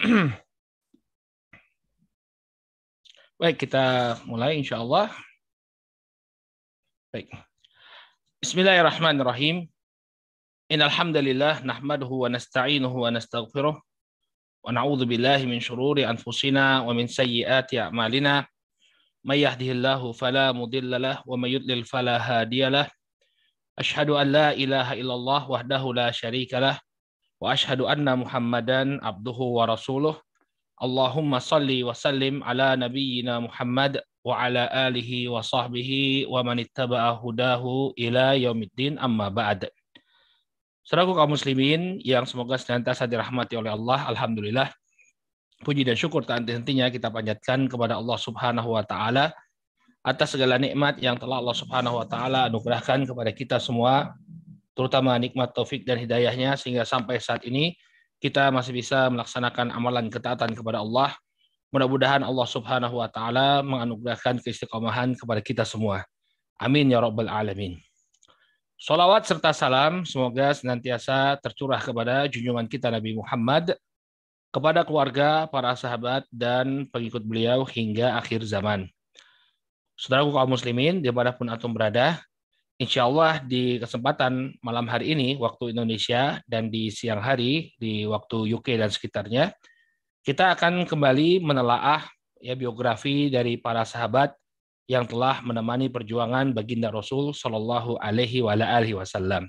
Baik, kita mulai insya Allah. Baik. Bismillahirrahmanirrahim. Innal hamdalillah nahmaduhu wa nasta'inuhu wa nastaghfiruh wa na'udzu billahi min shururi anfusina wa min sayyiati a'malina. May yahdihillahu fala mudilla lah wa may yudlil fala hadiyalah. Ashhadu an la ilaha illallah wahdahu la syarika lah wa ashhadu anna Muhammadan abduhu wa rasuluh. Allahumma salli wa sallim ala nabiyyina Muhammad wa ala alihi wa sahbihi wa man ittaba'a hudahu ila yaumiddin amma ba'd. Saudaraku kaum muslimin yang semoga senantiasa dirahmati oleh Allah, alhamdulillah. Puji dan syukur tak henti-hentinya kita panjatkan kepada Allah Subhanahu wa taala atas segala nikmat yang telah Allah Subhanahu wa taala anugerahkan kepada kita semua terutama nikmat taufik dan hidayahnya sehingga sampai saat ini kita masih bisa melaksanakan amalan ketaatan kepada Allah. Mudah-mudahan Allah Subhanahu wa taala menganugerahkan keistiqomahan kepada kita semua. Amin ya rabbal alamin. Salawat serta salam semoga senantiasa tercurah kepada junjungan kita Nabi Muhammad, kepada keluarga, para sahabat, dan pengikut beliau hingga akhir zaman. Saudaraku kaum muslimin, di mana pun antum berada, insya Allah di kesempatan malam hari ini, waktu Indonesia, dan di siang hari, di waktu UK dan sekitarnya, kita akan kembali menelaah ya biografi dari para sahabat yang telah menemani perjuangan baginda Rasul Shallallahu Alaihi Wasallam.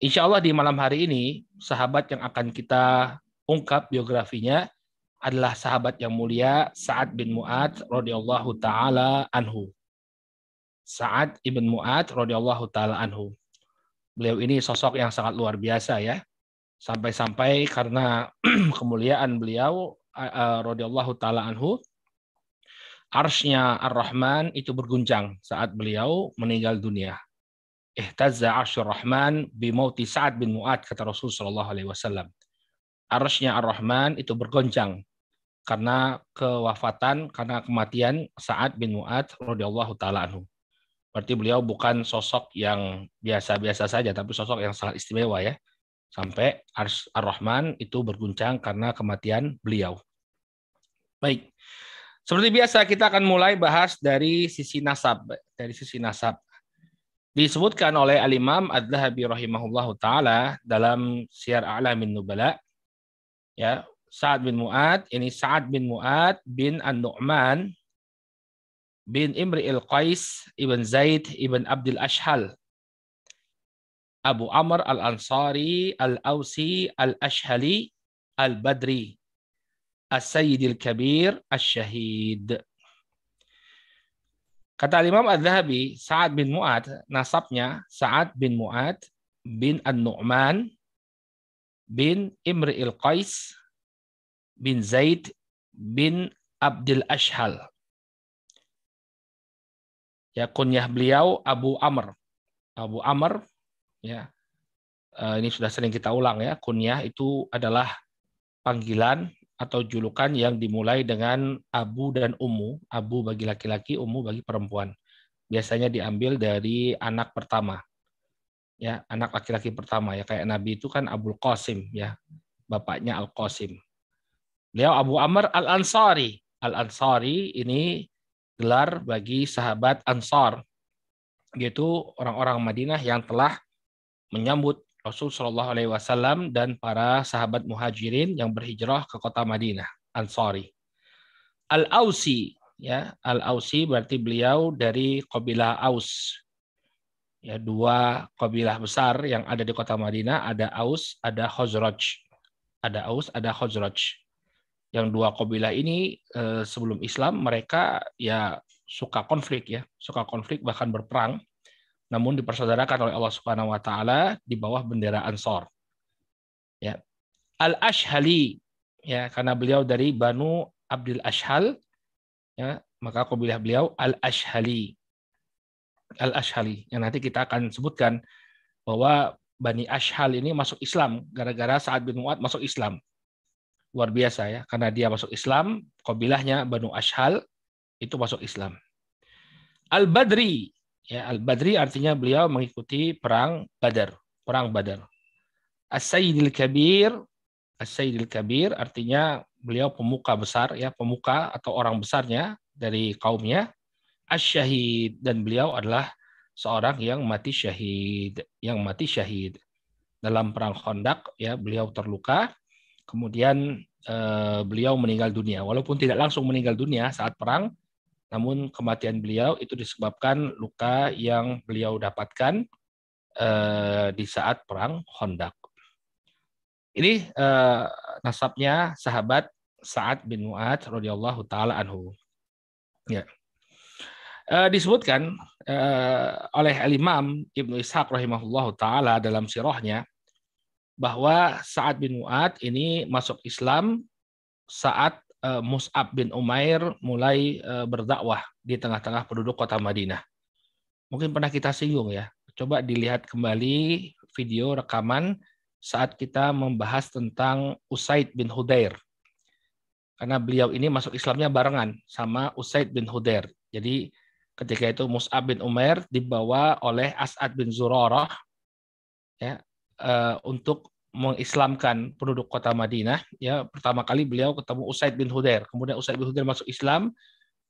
Insya Allah di malam hari ini sahabat yang akan kita ungkap biografinya adalah sahabat yang mulia Sa'ad bin Mu'ad radhiyallahu taala anhu. Sa'ad ibn Mu'ad radhiyallahu taala anhu. Beliau ini sosok yang sangat luar biasa ya. Sampai-sampai karena kemuliaan beliau radhiyallahu taala anhu arsnya Ar-Rahman itu berguncang saat beliau meninggal dunia. Ihtazza arsyur Rahman bimauti Sa'ad bin Mu'ad kata Rasul sallallahu alaihi wasallam. Arsnya Ar-Rahman itu bergoncang karena kewafatan, karena kematian Sa'ad bin Mu'ad radhiyallahu taala anhu. Berarti beliau bukan sosok yang biasa-biasa saja, tapi sosok yang sangat istimewa ya. Sampai Ar-Rahman itu berguncang karena kematian beliau. Baik. Seperti biasa kita akan mulai bahas dari sisi nasab, dari sisi nasab. Disebutkan oleh Al-Imam Ad-Dhahabi rahimahullahu taala dalam Syiar A'lamin Nubala ya Sa'ad bin Mu'ad, ini Sa'ad bin Mu'ad bin An-Nu'man bin Imri al-Qais ibn Zaid ibn Abdul Ashhal. Abu Amr al-Ansari al-Ausi al-Ashhali al-Badri. As-Sayyid al-Kabir al-Shahid. Kata Imam Al-Zahabi, Sa'ad bin Mu'ad, nasabnya Sa'ad bin Mu'ad bin An-Nu'man bin Imri al-Qais bin Zaid bin Abdul Ashhal. Ya kunyah beliau Abu Amr. Abu Amr ya. Uh, ini sudah sering kita ulang ya. Kunyah itu adalah panggilan atau julukan yang dimulai dengan Abu dan Ummu. Abu bagi laki-laki, Ummu bagi perempuan. Biasanya diambil dari anak pertama. Ya, anak laki-laki pertama ya kayak Nabi itu kan Abul Qasim ya. Bapaknya Al Qasim. Beliau Abu Amr Al-Ansari. Al-Ansari ini gelar bagi sahabat Ansar, yaitu orang-orang Madinah yang telah menyambut Rasul Shallallahu Alaihi Wasallam dan para sahabat muhajirin yang berhijrah ke kota Madinah, Ansari. Al-Ausi, ya Al-Ausi berarti beliau dari kabilah Aus. Ya, dua kabilah besar yang ada di kota Madinah, ada Aus, ada Khazraj. Ada Aus, ada Khazraj yang dua kabilah ini eh, sebelum Islam mereka ya suka konflik ya, suka konflik bahkan berperang. Namun dipersaudarakan oleh Allah Subhanahu wa taala di bawah bendera Ansor. Ya. Al-Ashhali ya karena beliau dari Banu Abdul Ashhal ya, maka kabilah beliau Al-Ashhali. Al-Ashhali yang nanti kita akan sebutkan bahwa Bani Ashhal ini masuk Islam gara-gara saat bin Mu'ad masuk Islam luar biasa ya karena dia masuk Islam kabilahnya Banu Ashhal itu masuk Islam Al Badri ya Al Badri artinya beliau mengikuti perang Badar perang Badar As Sayyidil Kabir As-Sayyidil Kabir artinya beliau pemuka besar ya, pemuka atau orang besarnya dari kaumnya. As-Syahid dan beliau adalah seorang yang mati syahid, yang mati syahid. Dalam perang Khandaq ya, beliau terluka. Kemudian eh, beliau meninggal dunia. Walaupun tidak langsung meninggal dunia saat perang, namun kematian beliau itu disebabkan luka yang beliau dapatkan eh, di saat perang Khandaq. Ini uh, nasabnya sahabat Sa'ad bin Mu'ad radhiyallahu taala anhu. Ya. Uh, disebutkan uh, oleh Al-Imam Ibnu Ishaq rahimahullahu taala dalam sirahnya bahwa Sa'ad bin Mu'ad ini masuk Islam saat uh, Mus'ab bin Umair mulai uh, berdakwah di tengah-tengah penduduk kota Madinah. Mungkin pernah kita singgung ya. Coba dilihat kembali video rekaman saat kita membahas tentang Usaid bin Hudair. Karena beliau ini masuk Islamnya barengan sama Usaid bin Hudair. Jadi ketika itu Mus'ab bin Umair dibawa oleh As'ad bin Zurarah ya, uh, untuk mengislamkan penduduk kota Madinah. Ya, pertama kali beliau ketemu Usaid bin Hudair. Kemudian Usaid bin Hudair masuk Islam.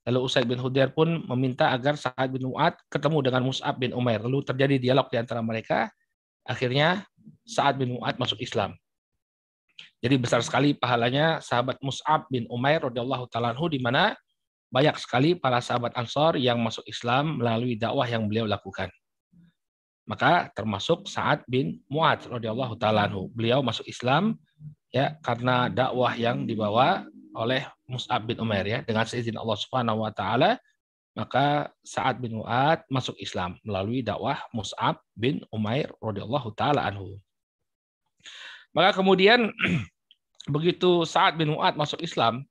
Lalu Usaid bin Hudair pun meminta agar Sa'ad bin Mu'ad ketemu dengan Mus'ab bin Umair. Lalu terjadi dialog di antara mereka. Akhirnya Sa'ad bin Mu'ad masuk Islam. Jadi besar sekali pahalanya sahabat Mus'ab bin Umair radhiyallahu taala di mana banyak sekali para sahabat Ansor yang masuk Islam melalui dakwah yang beliau lakukan. Maka termasuk Sa'ad bin Mu'ad radhiyallahu taala Beliau masuk Islam ya karena dakwah yang dibawa oleh Mus'ab bin Umair ya dengan seizin Allah Subhanahu wa taala maka Sa'ad bin Mu'ad masuk Islam melalui dakwah Mus'ab bin Umair radhiyallahu taala anhu. Maka kemudian begitu saat bin Mu'ad masuk Islam,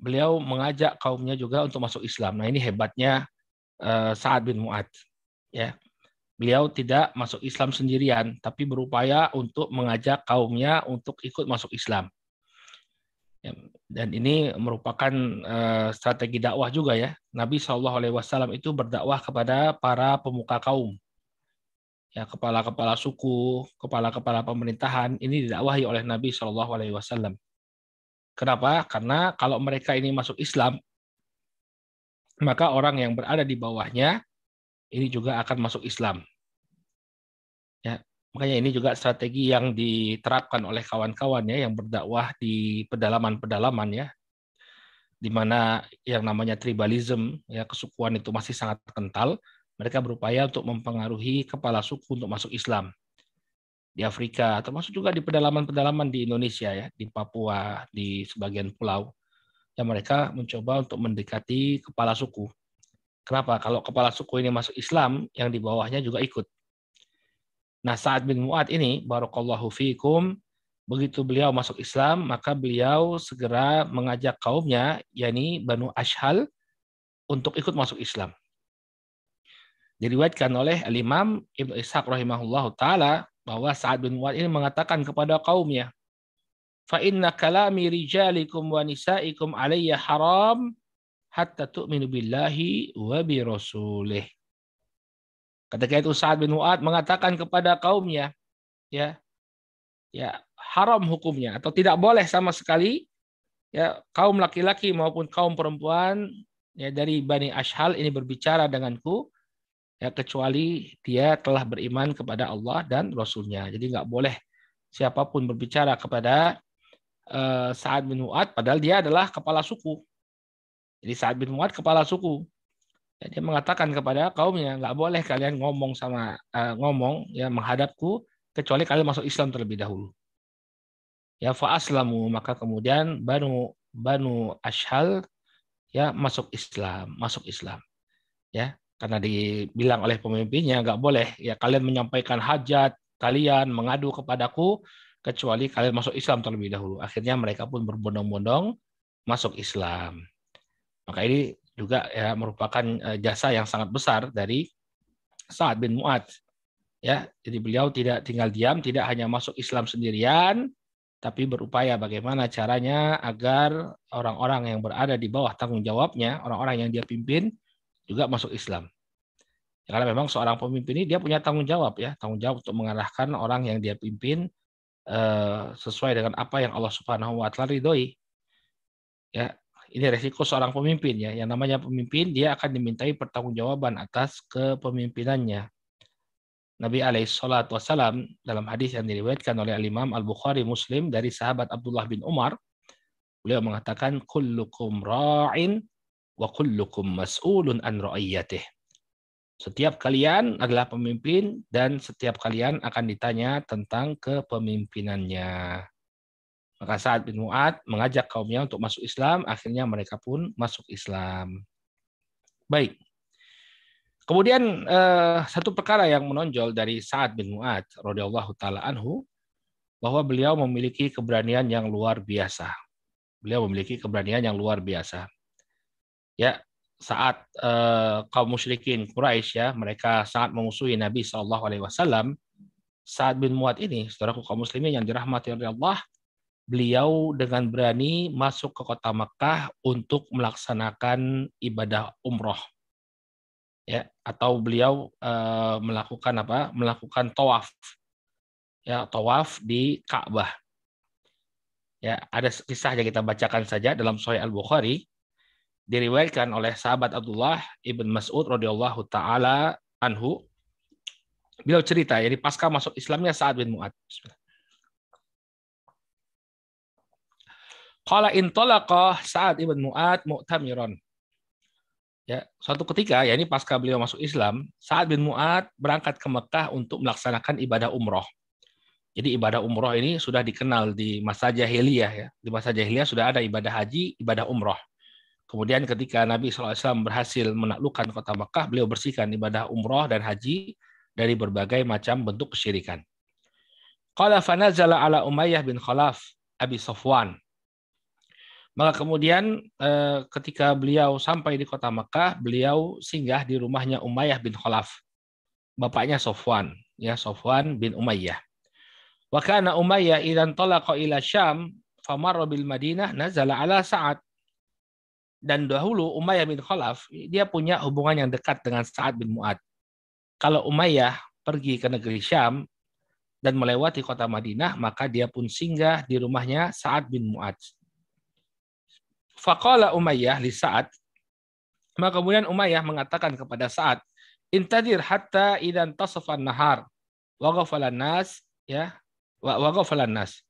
beliau mengajak kaumnya juga untuk masuk Islam. Nah ini hebatnya uh, Sa'ad bin Mu'ad. Ya, beliau tidak masuk Islam sendirian, tapi berupaya untuk mengajak kaumnya untuk ikut masuk Islam. Ya, dan ini merupakan uh, strategi dakwah juga ya. Nabi Shallallahu Alaihi Wasallam itu berdakwah kepada para pemuka kaum ya kepala-kepala suku, kepala-kepala pemerintahan ini didakwahi oleh Nabi Shallallahu Alaihi Wasallam. Kenapa? Karena kalau mereka ini masuk Islam, maka orang yang berada di bawahnya ini juga akan masuk Islam. Ya, makanya ini juga strategi yang diterapkan oleh kawan-kawan ya yang berdakwah di pedalaman-pedalaman ya, di mana yang namanya tribalism ya kesukuan itu masih sangat kental mereka berupaya untuk mempengaruhi kepala suku untuk masuk Islam di Afrika, termasuk juga di pedalaman-pedalaman di Indonesia ya, di Papua, di sebagian pulau. yang mereka mencoba untuk mendekati kepala suku. Kenapa? Kalau kepala suku ini masuk Islam, yang di bawahnya juga ikut. Nah, saat bin Mu'ad ini, barakallahu fiikum, begitu beliau masuk Islam, maka beliau segera mengajak kaumnya, yakni Banu Ashhal, untuk ikut masuk Islam diriwayatkan oleh Al-Imam Ibnu Ishaq rahimahullahu taala bahwa Sa'ad bin Mu'ad ini mengatakan kepada kaumnya, "Fa inna kalami rijalikum wa nisaikum haram hatta tu'minu billahi wa bi rasulih." Ketika itu Sa'ad bin Mu'ad mengatakan kepada kaumnya, ya, ya haram hukumnya atau tidak boleh sama sekali ya kaum laki-laki maupun kaum perempuan ya dari Bani Ashhal ini berbicara denganku ya kecuali dia telah beriman kepada Allah dan Rasulnya. Jadi nggak boleh siapa pun berbicara kepada uh, Sa'ad bin Mu'ad, padahal dia adalah kepala suku. Jadi Sa'ad bin Mu'ad kepala suku. Ya, dia mengatakan kepada kaumnya, nggak boleh kalian ngomong sama uh, ngomong ya menghadapku kecuali kalian masuk Islam terlebih dahulu. Ya fa'aslamu maka kemudian Banu Banu Ashhal ya masuk Islam, masuk Islam. Ya, karena dibilang oleh pemimpinnya nggak boleh ya kalian menyampaikan hajat kalian mengadu kepadaku kecuali kalian masuk Islam terlebih dahulu. Akhirnya mereka pun berbondong-bondong masuk Islam. Maka ini juga ya merupakan eh, jasa yang sangat besar dari Sa'ad bin Mu'ad. Ya, jadi beliau tidak tinggal diam, tidak hanya masuk Islam sendirian, tapi berupaya bagaimana caranya agar orang-orang yang berada di bawah tanggung jawabnya, orang-orang yang dia pimpin, juga masuk Islam. Ya, karena memang seorang pemimpin ini dia punya tanggung jawab ya, tanggung jawab untuk mengarahkan orang yang dia pimpin uh, sesuai dengan apa yang Allah Subhanahu wa taala ridhoi. Ya, ini resiko seorang pemimpin ya. Yang namanya pemimpin dia akan dimintai pertanggungjawaban atas kepemimpinannya. Nabi alaihi salatu wasalam dalam hadis yang diriwayatkan oleh Al-Imam Al-Bukhari Muslim dari sahabat Abdullah bin Umar, beliau mengatakan kullukum ra'in wa kullukum mas'ulun an ra'iyatih. Setiap kalian adalah pemimpin dan setiap kalian akan ditanya tentang kepemimpinannya. Maka saat bin Mu'ad mengajak kaumnya untuk masuk Islam, akhirnya mereka pun masuk Islam. Baik. Kemudian eh, satu perkara yang menonjol dari Sa'ad bin Mu'ad radhiyallahu taala anhu bahwa beliau memiliki keberanian yang luar biasa. Beliau memiliki keberanian yang luar biasa. Ya, saat uh, kaum musyrikin Quraisy ya, mereka sangat memusuhi Nabi Shallallahu alaihi wasallam, saat bin Muad ini, saudaraku kaum muslimin yang dirahmati oleh Allah, beliau dengan berani masuk ke kota Mekah untuk melaksanakan ibadah umroh. Ya, atau beliau uh, melakukan apa? Melakukan tawaf. Ya, tawaf di Ka'bah. Ya, ada kisah yang kita bacakan saja dalam Sahih Al-Bukhari diriwayatkan oleh sahabat Abdullah ibn Mas'ud radhiyallahu taala anhu. Beliau cerita, jadi pasca masuk Islamnya Sa'ad bin Mu'ad. Qala intalaqa Sa'ad ibn Mu'ad mu'tamiron. Ya, suatu ketika, ya ini pasca beliau masuk Islam, Sa'ad bin Mu'ad berangkat ke Mekah untuk melaksanakan ibadah umroh. Jadi ibadah umroh ini sudah dikenal di masa jahiliyah ya. Di masa jahiliyah sudah ada ibadah haji, ibadah umroh. Kemudian ketika Nabi SAW berhasil menaklukkan kota Mekah, beliau bersihkan ibadah umroh dan haji dari berbagai macam bentuk kesyirikan. Qala fanazala ala Umayyah bin Khalaf Abi Safwan. Maka kemudian eh, ketika beliau sampai di kota Mekah, beliau singgah di rumahnya Umayyah bin Khalaf. Bapaknya Safwan, ya Safwan bin Umayyah. Wa kana Umayyah idan talaqa ila Syam famarra bil Madinah nazala ala Sa'ad dan dahulu Umayyah bin Khalaf dia punya hubungan yang dekat dengan Sa'ad bin Mu'ad. Kalau Umayyah pergi ke negeri Syam dan melewati kota Madinah, maka dia pun singgah di rumahnya Sa'ad bin Mu'ad. Faqala Umayyah li Sa'ad, maka kemudian Umayyah mengatakan kepada Sa'ad, intadir hatta idan tasafan nahar wa nas ya wa nas.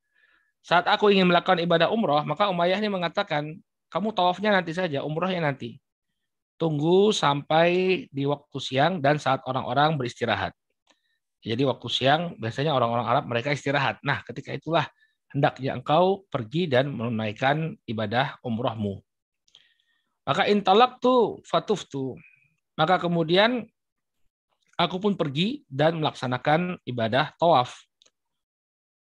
Saat aku ingin melakukan ibadah umroh, maka Umayyah ini mengatakan, kamu tawafnya nanti saja, umrohnya nanti. Tunggu sampai di waktu siang dan saat orang-orang beristirahat. Jadi waktu siang biasanya orang-orang Arab mereka istirahat. Nah, ketika itulah hendaknya engkau pergi dan menunaikan ibadah umrohmu. Maka intalak tu fatuf tu. Maka kemudian aku pun pergi dan melaksanakan ibadah tawaf.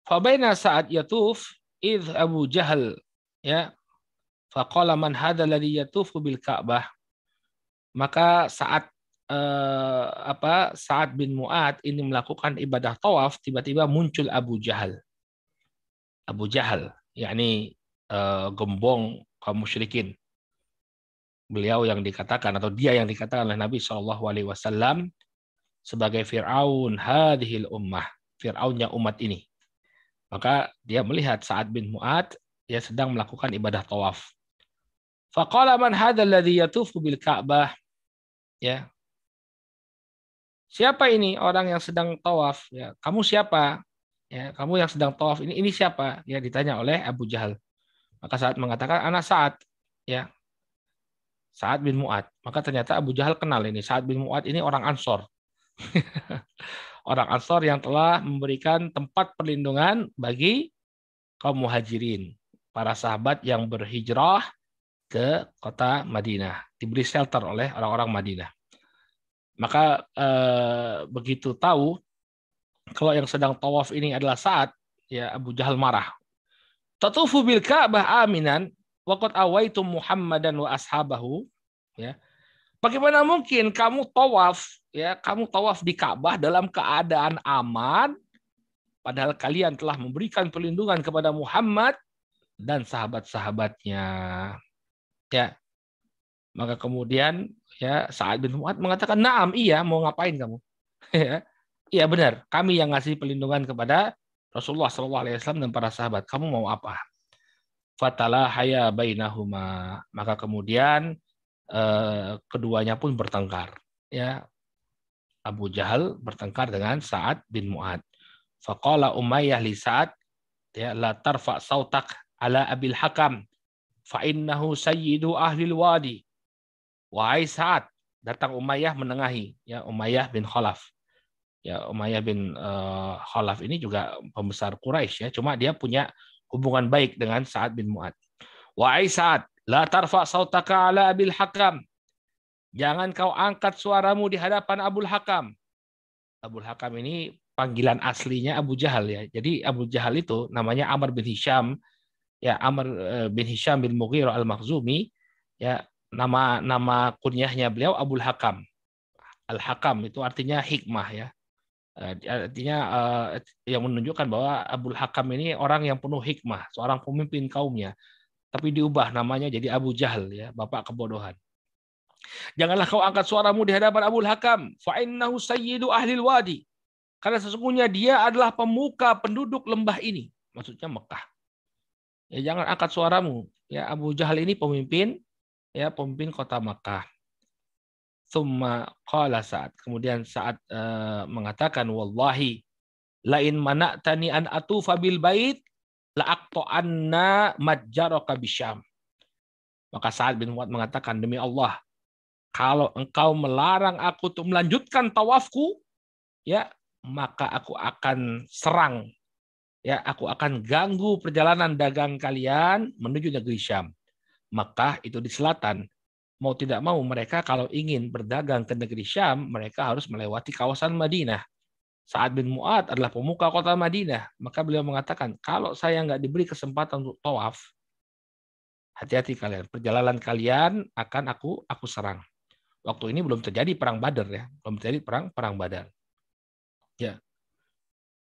Fabaina saat yatuf id Abu Jahal ya Faqala man hadha ladhi yatufu bil Ka'bah. Maka saat eh, apa saat bin Mu'ad ini melakukan ibadah tawaf, tiba-tiba muncul Abu Jahal. Abu Jahal, yakni eh, gembong kaum musyrikin. Beliau yang dikatakan atau dia yang dikatakan oleh Nabi Alaihi Wasallam sebagai Fir'aun hadhil ummah, Fir'aunnya umat ini. Maka dia melihat saat bin Mu'ad dia sedang melakukan ibadah tawaf. Faqala man hadzal ladzi yatufu bil Ka'bah? Ya. Siapa ini orang yang sedang tawaf? Ya, kamu siapa? Ya, kamu yang sedang tawaf ini ini siapa? Ya, ditanya oleh Abu Jahal. Maka saat mengatakan anak saat ya. Sa'ad bin Mu'ad. Maka ternyata Abu Jahal kenal ini. Sa'ad bin Mu'ad ini orang Ansor. orang Ansor yang telah memberikan tempat perlindungan bagi kaum muhajirin. Para sahabat yang berhijrah ke kota Madinah, diberi shelter oleh orang-orang Madinah. Maka eh, begitu tahu kalau yang sedang tawaf ini adalah saat ya Abu Jahal marah. Tatufu bil Ka'bah aminan waqad awaitum Muhammadan wa ashabahu ya. Bagaimana mungkin kamu tawaf ya, kamu tawaf di Ka'bah dalam keadaan aman padahal kalian telah memberikan perlindungan kepada Muhammad dan sahabat-sahabatnya. Ya. Maka kemudian ya Sa'ad bin Mu'ad mengatakan, "Na'am, iya, mau ngapain kamu?" ya. Iya benar, kami yang ngasih perlindungan kepada Rasulullah Shallallahu Alaihi Wasallam dan para sahabat, kamu mau apa? Fatala haya bainahuma. Maka kemudian eh, keduanya pun bertengkar. Ya, Abu Jahal bertengkar dengan Sa'ad bin Mu'ad. Faqala Umayyah li Sa'ad, ya, la tarfa sautak ala abil hakam, fa innahu sayyidu ahli wadi. Wahai Sa'ad, datang Umayyah menengahi, ya Umayyah bin Khalaf ya Umayyah bin uh, Khalaf ini juga pembesar Quraisy ya, cuma dia punya hubungan baik dengan Sa'ad bin Mu'ad. Wa Sa'ad, la tarfa sautaka ala Abil Hakam. Jangan kau angkat suaramu di hadapan Abul Hakam. Abul Hakam ini panggilan aslinya Abu Jahal ya. Jadi Abu Jahal itu namanya Amr bin Hisham ya Amr eh, bin Hisham bin Mughirah al-Makhzumi ya nama nama kunyahnya beliau Abul Hakam. Al-Hakam itu artinya hikmah ya. Eh, artinya eh, yang menunjukkan bahwa Abdul Hakam ini orang yang penuh hikmah, seorang pemimpin kaumnya. Tapi diubah namanya jadi Abu Jahal ya, bapak kebodohan. Janganlah kau angkat suaramu di hadapan Abu Hakam, fa innahu sayyidu ahli wadi. Karena sesungguhnya dia adalah pemuka penduduk lembah ini, maksudnya Mekah. Ya jangan angkat suaramu. Ya Abu Jahal ini pemimpin ya pemimpin kota Mekah. Thumma qala saat Kemudian saat uh, mengatakan wallahi lain mana'tani an atufa bil bait la anna majjaraka bisyam. Maka Sa'ad bin Mu'ad mengatakan demi Allah kalau engkau melarang aku untuk melanjutkan tawafku ya maka aku akan serang ya aku akan ganggu perjalanan dagang kalian menuju negeri Syam. Maka itu di selatan mau tidak mau mereka kalau ingin berdagang ke negeri Syam, mereka harus melewati kawasan Madinah. Saat bin Mu'ad adalah pemuka kota Madinah, maka beliau mengatakan, kalau saya nggak diberi kesempatan untuk tawaf, hati-hati kalian, perjalanan kalian akan aku aku serang. Waktu ini belum terjadi perang Badar ya, belum terjadi perang perang Badar. Ya.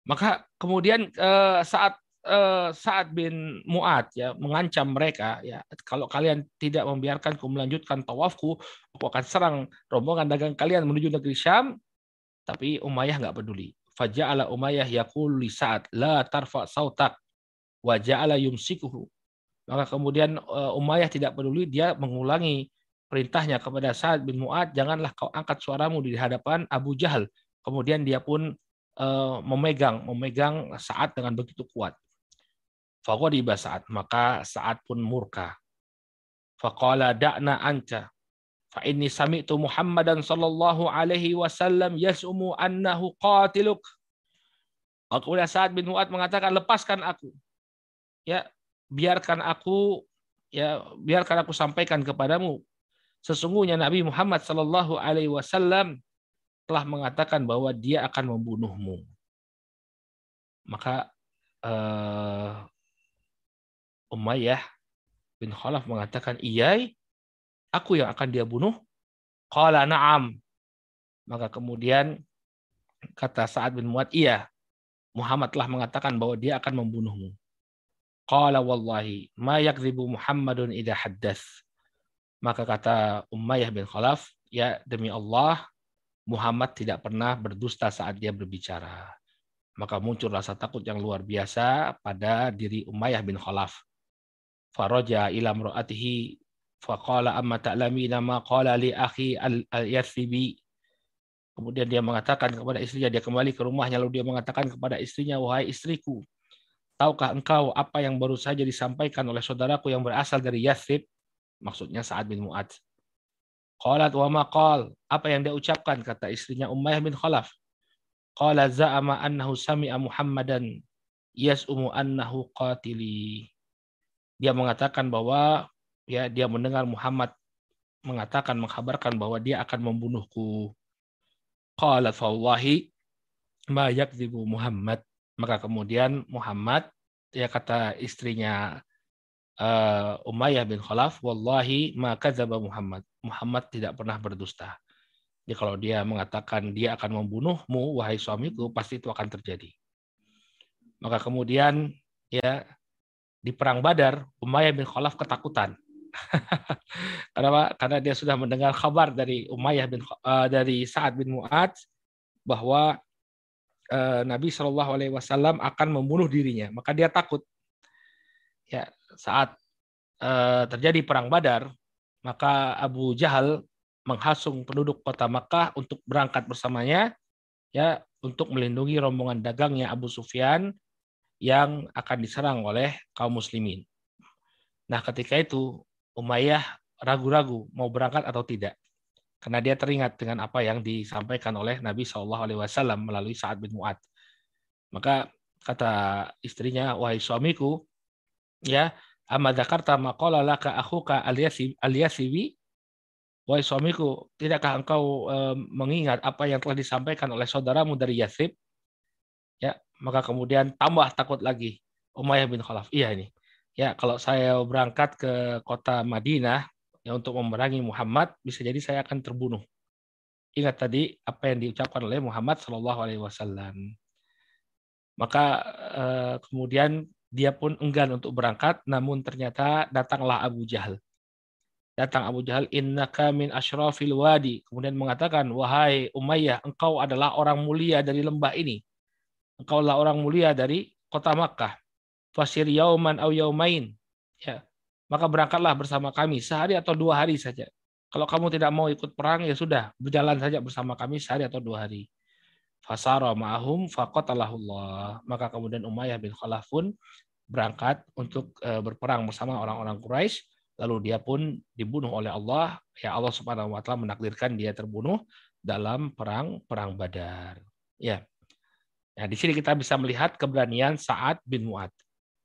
Maka kemudian eh, saat Eh, Saat bin Mu'ad ya mengancam mereka ya. Kalau kalian tidak membiarkanku melanjutkan tawafku aku akan serang rombongan dagang kalian menuju negeri Syam. Tapi Umayyah nggak peduli. Faja'ala Umayyah yaqul li Sa'ad la tarfa sautak wa ja'ala yumsikuhu. Maka kemudian eh, Umayyah tidak peduli dia mengulangi perintahnya kepada Sa'ad bin Mu'ad janganlah kau angkat suaramu di hadapan Abu Jahal. Kemudian dia pun uh, memegang memegang saat dengan begitu kuat Faghadiba saat maka saat pun murka. Faqala da'na anta fa inni sami'tu Muhammadan sallallahu alaihi wasallam yas'umu annahu qatiluk. Kemudian Sa'ad bin Mu'ad mengatakan lepaskan aku. Ya, biarkan aku ya biarkan aku sampaikan kepadamu sesungguhnya Nabi Muhammad sallallahu alaihi wasallam telah mengatakan bahwa dia akan membunuhmu. Maka eh, Umayyah bin Khalaf mengatakan, iya, aku yang akan dia bunuh. Qala na'am. Maka kemudian kata Sa'ad bin Mu'ad, iya. Muhammad telah mengatakan bahwa dia akan membunuhmu. Qala wallahi ma yakzibu Muhammadun idha haddas. Maka kata Umayyah bin Khalaf, ya demi Allah, Muhammad tidak pernah berdusta saat dia berbicara. Maka muncul rasa takut yang luar biasa pada diri Umayyah bin Khalaf faraja ila mraatihi faqala amma ta'lamina ma qala li akhi al-yathribi kemudian dia mengatakan kepada istrinya dia kembali ke rumahnya lalu dia mengatakan kepada istrinya wahai istriku tahukah engkau apa yang baru saja disampaikan oleh saudaraku yang berasal dari Yathrib maksudnya Sa'ad bin Mu'ad Qalat wa ma qal? Apa yang dia ucapkan? kata istrinya Umayyah bin Khalaf. Qala za'ama annahu sami'a Muhammadan yas'umu annahu qatili dia mengatakan bahwa ya dia mendengar Muhammad mengatakan mengkabarkan bahwa dia akan membunuhku. Qala fawahi ma yakdzibu Muhammad. Maka kemudian Muhammad ya kata istrinya uh, Umayyah bin Khalaf, wallahi ma kadzaba Muhammad. Muhammad tidak pernah berdusta. Jadi kalau dia mengatakan dia akan membunuhmu wahai suamiku, pasti itu akan terjadi. Maka kemudian ya di perang Badar, Umayyah bin Khalaf ketakutan. Kenapa? Karena dia sudah mendengar kabar dari Umayyah bin uh, dari Sa'ad bin Mu'ad bahwa eh, Nabi Shallallahu Alaihi Wasallam akan membunuh dirinya, maka dia takut. Ya, saat eh, terjadi perang Badar, maka Abu Jahal menghasung penduduk kota Makkah untuk berangkat bersamanya, ya, untuk melindungi rombongan dagangnya Abu Sufyan yang akan diserang oleh kaum muslimin. Nah, ketika itu Umayyah ragu-ragu mau berangkat atau tidak. Karena dia teringat dengan apa yang disampaikan oleh Nabi Shallallahu Alaihi Wasallam melalui Sa'ad bin Mu'ad. Maka kata istrinya, wahai suamiku, ya, amadakarta maqala laka akhuka aliyasibi, wahai suamiku, tidakkah engkau e, mengingat apa yang telah disampaikan oleh saudaramu dari Yathrib? Ya, maka kemudian tambah takut lagi. Umayyah bin Khalaf. Iya ini. Ya, kalau saya berangkat ke kota Madinah, ya untuk memerangi Muhammad bisa jadi saya akan terbunuh. Ingat tadi apa yang diucapkan oleh Muhammad Shallallahu Alaihi Wasallam. Maka eh, kemudian dia pun enggan untuk berangkat, namun ternyata datanglah Abu Jahal. Datang Abu Jahal, innaka min ashrafil wadi. Kemudian mengatakan, wahai Umayyah, engkau adalah orang mulia dari lembah ini. Engkau adalah orang mulia dari kota Makkah. Fasir yauman au yaumain. Ya, maka berangkatlah bersama kami sehari atau dua hari saja. Kalau kamu tidak mau ikut perang, ya sudah, berjalan saja bersama kami sehari atau dua hari. Fasara ma'ahum faqatalahullah. Maka kemudian Umayyah bin Khalaf pun berangkat untuk e, berperang bersama orang-orang Quraisy. Lalu dia pun dibunuh oleh Allah. Ya Allah Subhanahu wa taala menakdirkan dia terbunuh dalam perang perang Badar. Ya. Nah, di sini kita bisa melihat keberanian Sa'ad bin Mu'ad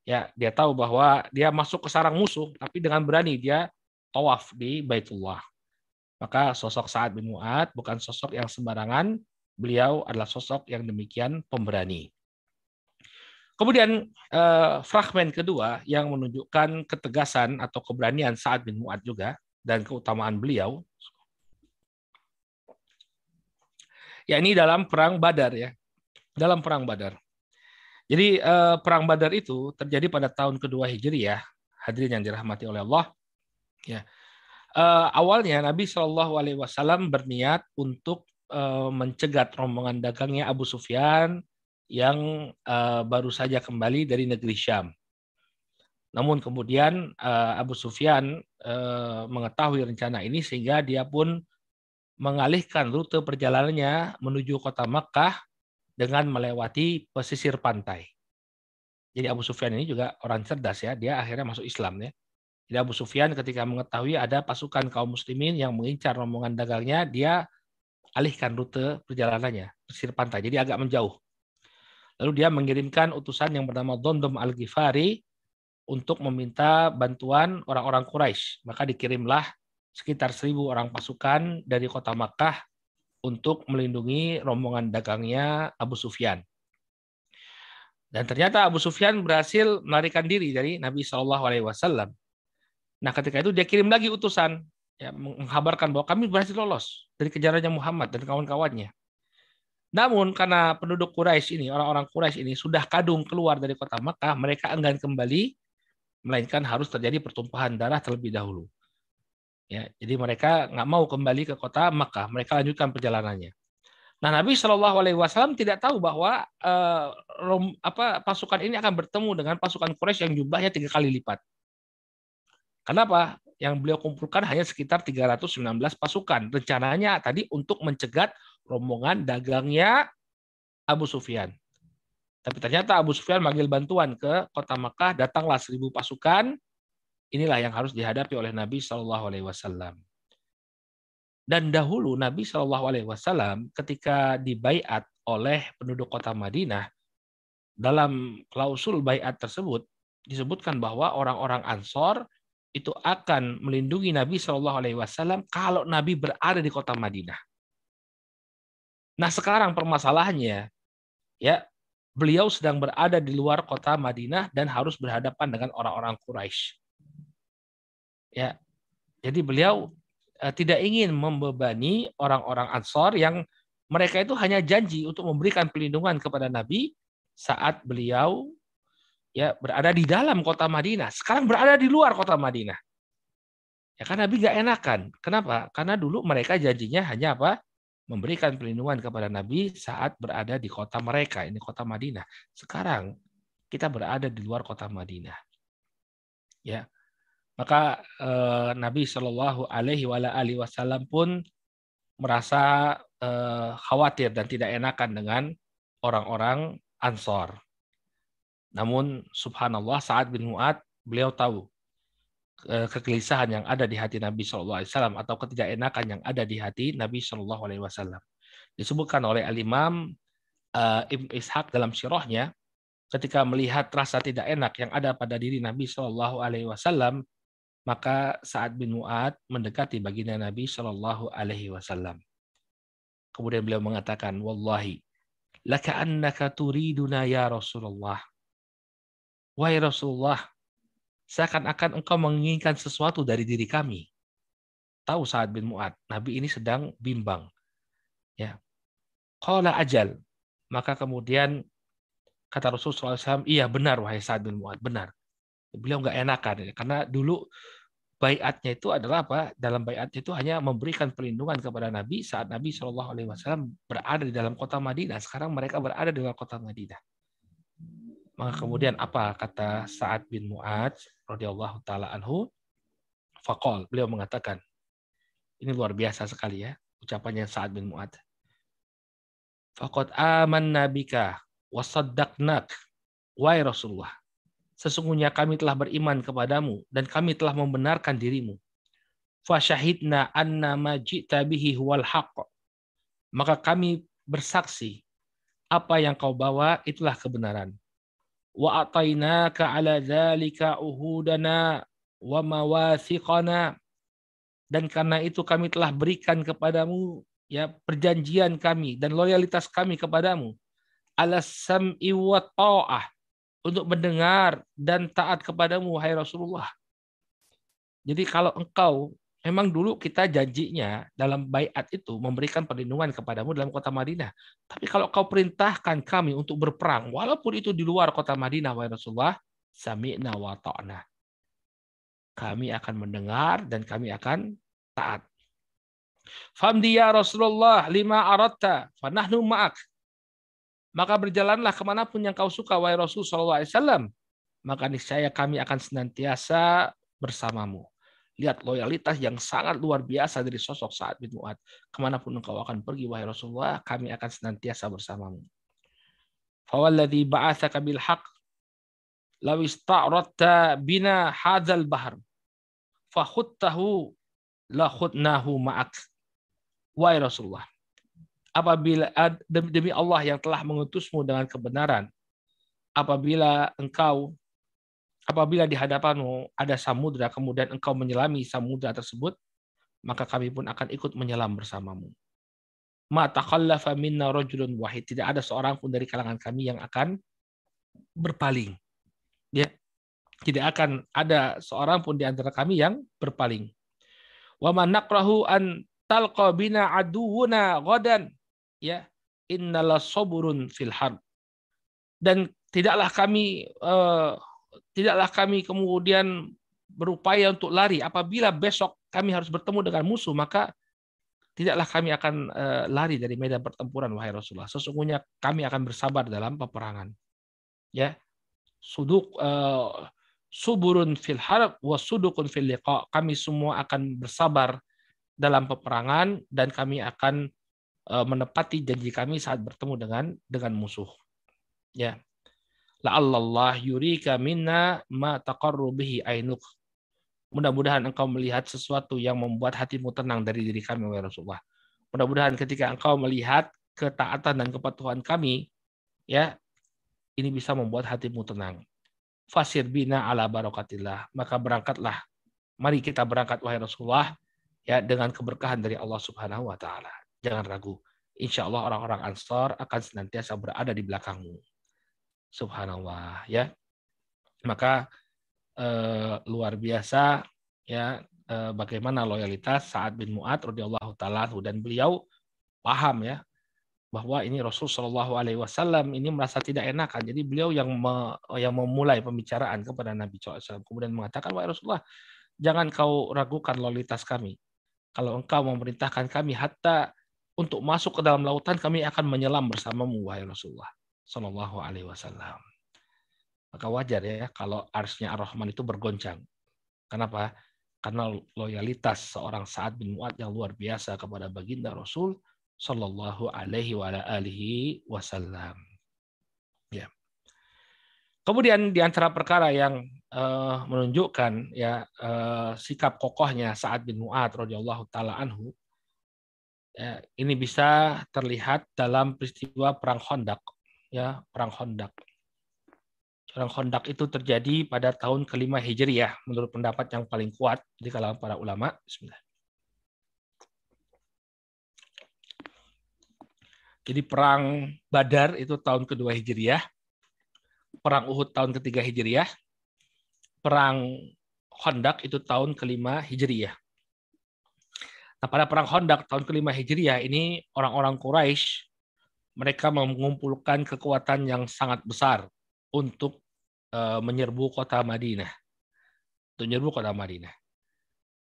ya dia tahu bahwa dia masuk ke sarang musuh tapi dengan berani dia tawaf di Baitullah. Maka sosok Sa'ad bin Mu'ad bukan sosok yang sembarangan, beliau adalah sosok yang demikian pemberani. Kemudian eh, fragmen kedua yang menunjukkan ketegasan atau keberanian Sa'ad bin Mu'ad juga dan keutamaan beliau ya ini dalam perang Badar ya. Dalam perang Badar. Jadi eh, perang Badar itu terjadi pada tahun kedua Hijriah, hadirin yang dirahmati oleh Allah. Ya, eh, awalnya Nabi Shallallahu Alaihi Wasallam berniat untuk eh, mencegat rombongan dagangnya Abu Sufyan yang baru saja kembali dari negeri Syam. Namun kemudian Abu Sufyan mengetahui rencana ini sehingga dia pun mengalihkan rute perjalanannya menuju kota Makkah dengan melewati pesisir pantai. Jadi Abu Sufyan ini juga orang cerdas ya, dia akhirnya masuk Islam ya. Jadi Abu Sufyan ketika mengetahui ada pasukan kaum muslimin yang mengincar rombongan dagangnya, dia alihkan rute perjalanannya, pesisir pantai, jadi agak menjauh. Lalu dia mengirimkan utusan yang bernama Dondom Al-Ghifari untuk meminta bantuan orang-orang Quraisy. Maka dikirimlah sekitar seribu orang pasukan dari kota Makkah untuk melindungi rombongan dagangnya Abu Sufyan. Dan ternyata Abu Sufyan berhasil melarikan diri dari Nabi Shallallahu Alaihi Wasallam. Nah, ketika itu dia kirim lagi utusan ya, menghabarkan bahwa kami berhasil lolos dari kejarannya Muhammad dan kawan-kawannya. Namun karena penduduk Quraisy ini, orang-orang Quraisy ini sudah kadung keluar dari kota Makkah, mereka enggan kembali, melainkan harus terjadi pertumpahan darah terlebih dahulu. Ya, jadi mereka nggak mau kembali ke kota Makkah, mereka lanjutkan perjalanannya. Nah, Nabi Shallallahu Alaihi Wasallam tidak tahu bahwa uh, rom, apa pasukan ini akan bertemu dengan pasukan Quraisy yang jumlahnya tiga kali lipat. Kenapa? Yang beliau kumpulkan hanya sekitar 319 pasukan. Rencananya tadi untuk mencegat rombongan dagangnya Abu Sufyan. Tapi ternyata Abu Sufyan manggil bantuan ke kota Makkah, datanglah seribu pasukan, Inilah yang harus dihadapi oleh Nabi Shallallahu Alaihi Wasallam. Dan dahulu Nabi Shallallahu Alaihi Wasallam ketika dibaiat oleh penduduk kota Madinah dalam klausul baiat tersebut disebutkan bahwa orang-orang Ansor itu akan melindungi Nabi Shallallahu Alaihi Wasallam kalau Nabi berada di kota Madinah. Nah sekarang permasalahannya ya beliau sedang berada di luar kota Madinah dan harus berhadapan dengan orang-orang Quraisy. Ya. Jadi beliau uh, tidak ingin membebani orang-orang Ansor yang mereka itu hanya janji untuk memberikan pelindungan kepada Nabi saat beliau ya berada di dalam kota Madinah. Sekarang berada di luar kota Madinah. Ya kan Nabi gak enakan. Kenapa? Karena dulu mereka janjinya hanya apa? memberikan perlindungan kepada Nabi saat berada di kota mereka, ini kota Madinah. Sekarang kita berada di luar kota Madinah. Ya. Maka eh, Nabi Shallallahu alaihi wasallam pun merasa eh, khawatir dan tidak enakan dengan orang-orang Ansor. Namun subhanallah saat bin Mu'ad beliau tahu Eh, kegelisahan yang ada di hati Nabi Shallallahu Alaihi Wasallam atau ketidakenakan yang ada di hati Nabi Shallallahu Alaihi Wasallam. Disebutkan oleh Al Imam uh, Ibn Ishaq dalam syirahnya ketika melihat rasa tidak enak yang ada pada diri Nabi Shallallahu Alaihi Wasallam maka saat bin Mu'ad mendekati baginda Nabi Shallallahu Alaihi Wasallam. Kemudian beliau mengatakan, Wallahi, laka annaka turiduna ya Rasulullah. Wahai Rasulullah, seakan-akan engkau menginginkan sesuatu dari diri kami. Tahu saat bin Mu'ad, Nabi ini sedang bimbang. Ya. Qala ajal. Maka kemudian kata Rasulullah SAW, iya benar wahai Sa'ad bin Mu'ad, benar. Beliau nggak enakan, karena dulu bayatnya itu adalah apa? Dalam bayatnya itu hanya memberikan perlindungan kepada Nabi saat Nabi Shallallahu Alaihi Wasallam berada di dalam kota Madinah. Sekarang mereka berada di dalam kota Madinah. Maka kemudian apa kata Sa'ad bin Mu'ad radhiyallahu taala anhu? Faqal, beliau mengatakan, ini luar biasa sekali ya ucapannya Sa'ad bin Mu'ad. Faqad aman nabika wa saddaqnak wahai Rasulullah. Sesungguhnya kami telah beriman kepadamu dan kami telah membenarkan dirimu. Fasyahidna anna ma ji'ta bihi huwal haqq. Maka kami bersaksi apa yang kau bawa itulah kebenaran wa atainaka ala dzalika uhudana wa mawathiqana dan karena itu kami telah berikan kepadamu ya perjanjian kami dan loyalitas kami kepadamu ala sam'i wa ta'ah untuk mendengar dan taat kepadamu wahai Rasulullah. Jadi kalau engkau Memang dulu kita janjinya dalam bayat itu memberikan perlindungan kepadamu dalam kota Madinah. Tapi kalau kau perintahkan kami untuk berperang, walaupun itu di luar kota Madinah, wahai Rasulullah, sami'na wa ta'na. Kami akan mendengar dan kami akan taat. Famdi ya Rasulullah lima aratta fanahnu ma'ak. Maka berjalanlah ke mana pun yang kau suka, wahai Rasul Sallallahu. Maka niscaya kami akan senantiasa bersamamu. Lihat loyalitas yang sangat luar biasa dari sosok Sa'ad bin Mu'ad. Ke mana pun engkau akan pergi, wahai Rasulullah, kami akan senantiasa bersamamu. Fawalladhi ba'athaka bil haq bina hadzal bahr la khutnahu ma'ak. Wahai Rasulullah, apabila demi Allah yang telah mengutusmu dengan kebenaran, apabila engkau apabila di hadapanmu ada samudra, kemudian engkau menyelami samudra tersebut, maka kami pun akan ikut menyelam bersamamu. Ma taqallafa minna rajulun wahid. Tidak ada seorang pun dari kalangan kami yang akan berpaling. Ya. Tidak akan ada seorang pun di antara kami yang berpaling. Wa man naqrahu an talqa bina aduwuna ghadan. Ya. Innala saburun fil harb. Dan tidaklah kami uh, tidaklah kami kemudian berupaya untuk lari. Apabila besok kami harus bertemu dengan musuh, maka tidaklah kami akan uh, lari dari medan pertempuran wahai Rasulullah. Sesungguhnya kami akan bersabar dalam peperangan. Ya. Suduk uh, suburun fil harb wa sudukun fil liqa. Kami semua akan bersabar dalam peperangan dan kami akan menepati janji kami saat bertemu dengan dengan musuh. Ya la'allallah yurika minna ma taqarru bihi ainuk. Mudah-mudahan engkau melihat sesuatu yang membuat hatimu tenang dari diri kami, wahai Rasulullah. Mudah-mudahan ketika engkau melihat ketaatan dan kepatuhan kami, ya, ini bisa membuat hatimu tenang. Fasir bina ala barokatillah. Maka berangkatlah. Mari kita berangkat, wahai Rasulullah, ya dengan keberkahan dari Allah Subhanahu wa taala. Jangan ragu. Insya Allah orang-orang Ansar akan senantiasa berada di belakangmu. Subhanallah ya. Maka eh, luar biasa ya eh, bagaimana loyalitas saat bin Mu'ad radhiyallahu taala dan beliau paham ya bahwa ini Rasul Shallallahu Alaihi Wasallam ini merasa tidak enakan. Jadi beliau yang me, yang memulai pembicaraan kepada Nabi SAW. Kemudian mengatakan, wahai Rasulullah, jangan kau ragukan loyalitas kami. Kalau engkau memerintahkan kami hatta untuk masuk ke dalam lautan kami akan menyelam bersamamu wahai Rasulullah Shallallahu alaihi wasallam. Maka wajar ya kalau arsnya Ar-Rahman itu bergoncang. Kenapa? Karena loyalitas seorang Sa'ad bin Mu'ad yang luar biasa kepada baginda Rasul Shallallahu alaihi wa alihi wasallam. Ya. Kemudian di antara perkara yang uh, menunjukkan ya uh, sikap kokohnya Sa'ad bin Mu'ad radhiyallahu taala anhu ini bisa terlihat dalam peristiwa perang Khandaq ya perang Khandaq Perang Khandaq itu terjadi pada tahun kelima Hijriyah menurut pendapat yang paling kuat di kalangan para ulama. Bismillah. Jadi perang Badar itu tahun kedua Hijriyah, perang Uhud tahun ketiga Hijriyah, perang Khandaq itu tahun kelima Hijriyah. Nah, pada perang Khandaq tahun kelima Hijriyah ini orang-orang Quraisy mereka mengumpulkan kekuatan yang sangat besar untuk Eh, menyerbu kota Madinah. Untuk menyerbu kota Madinah.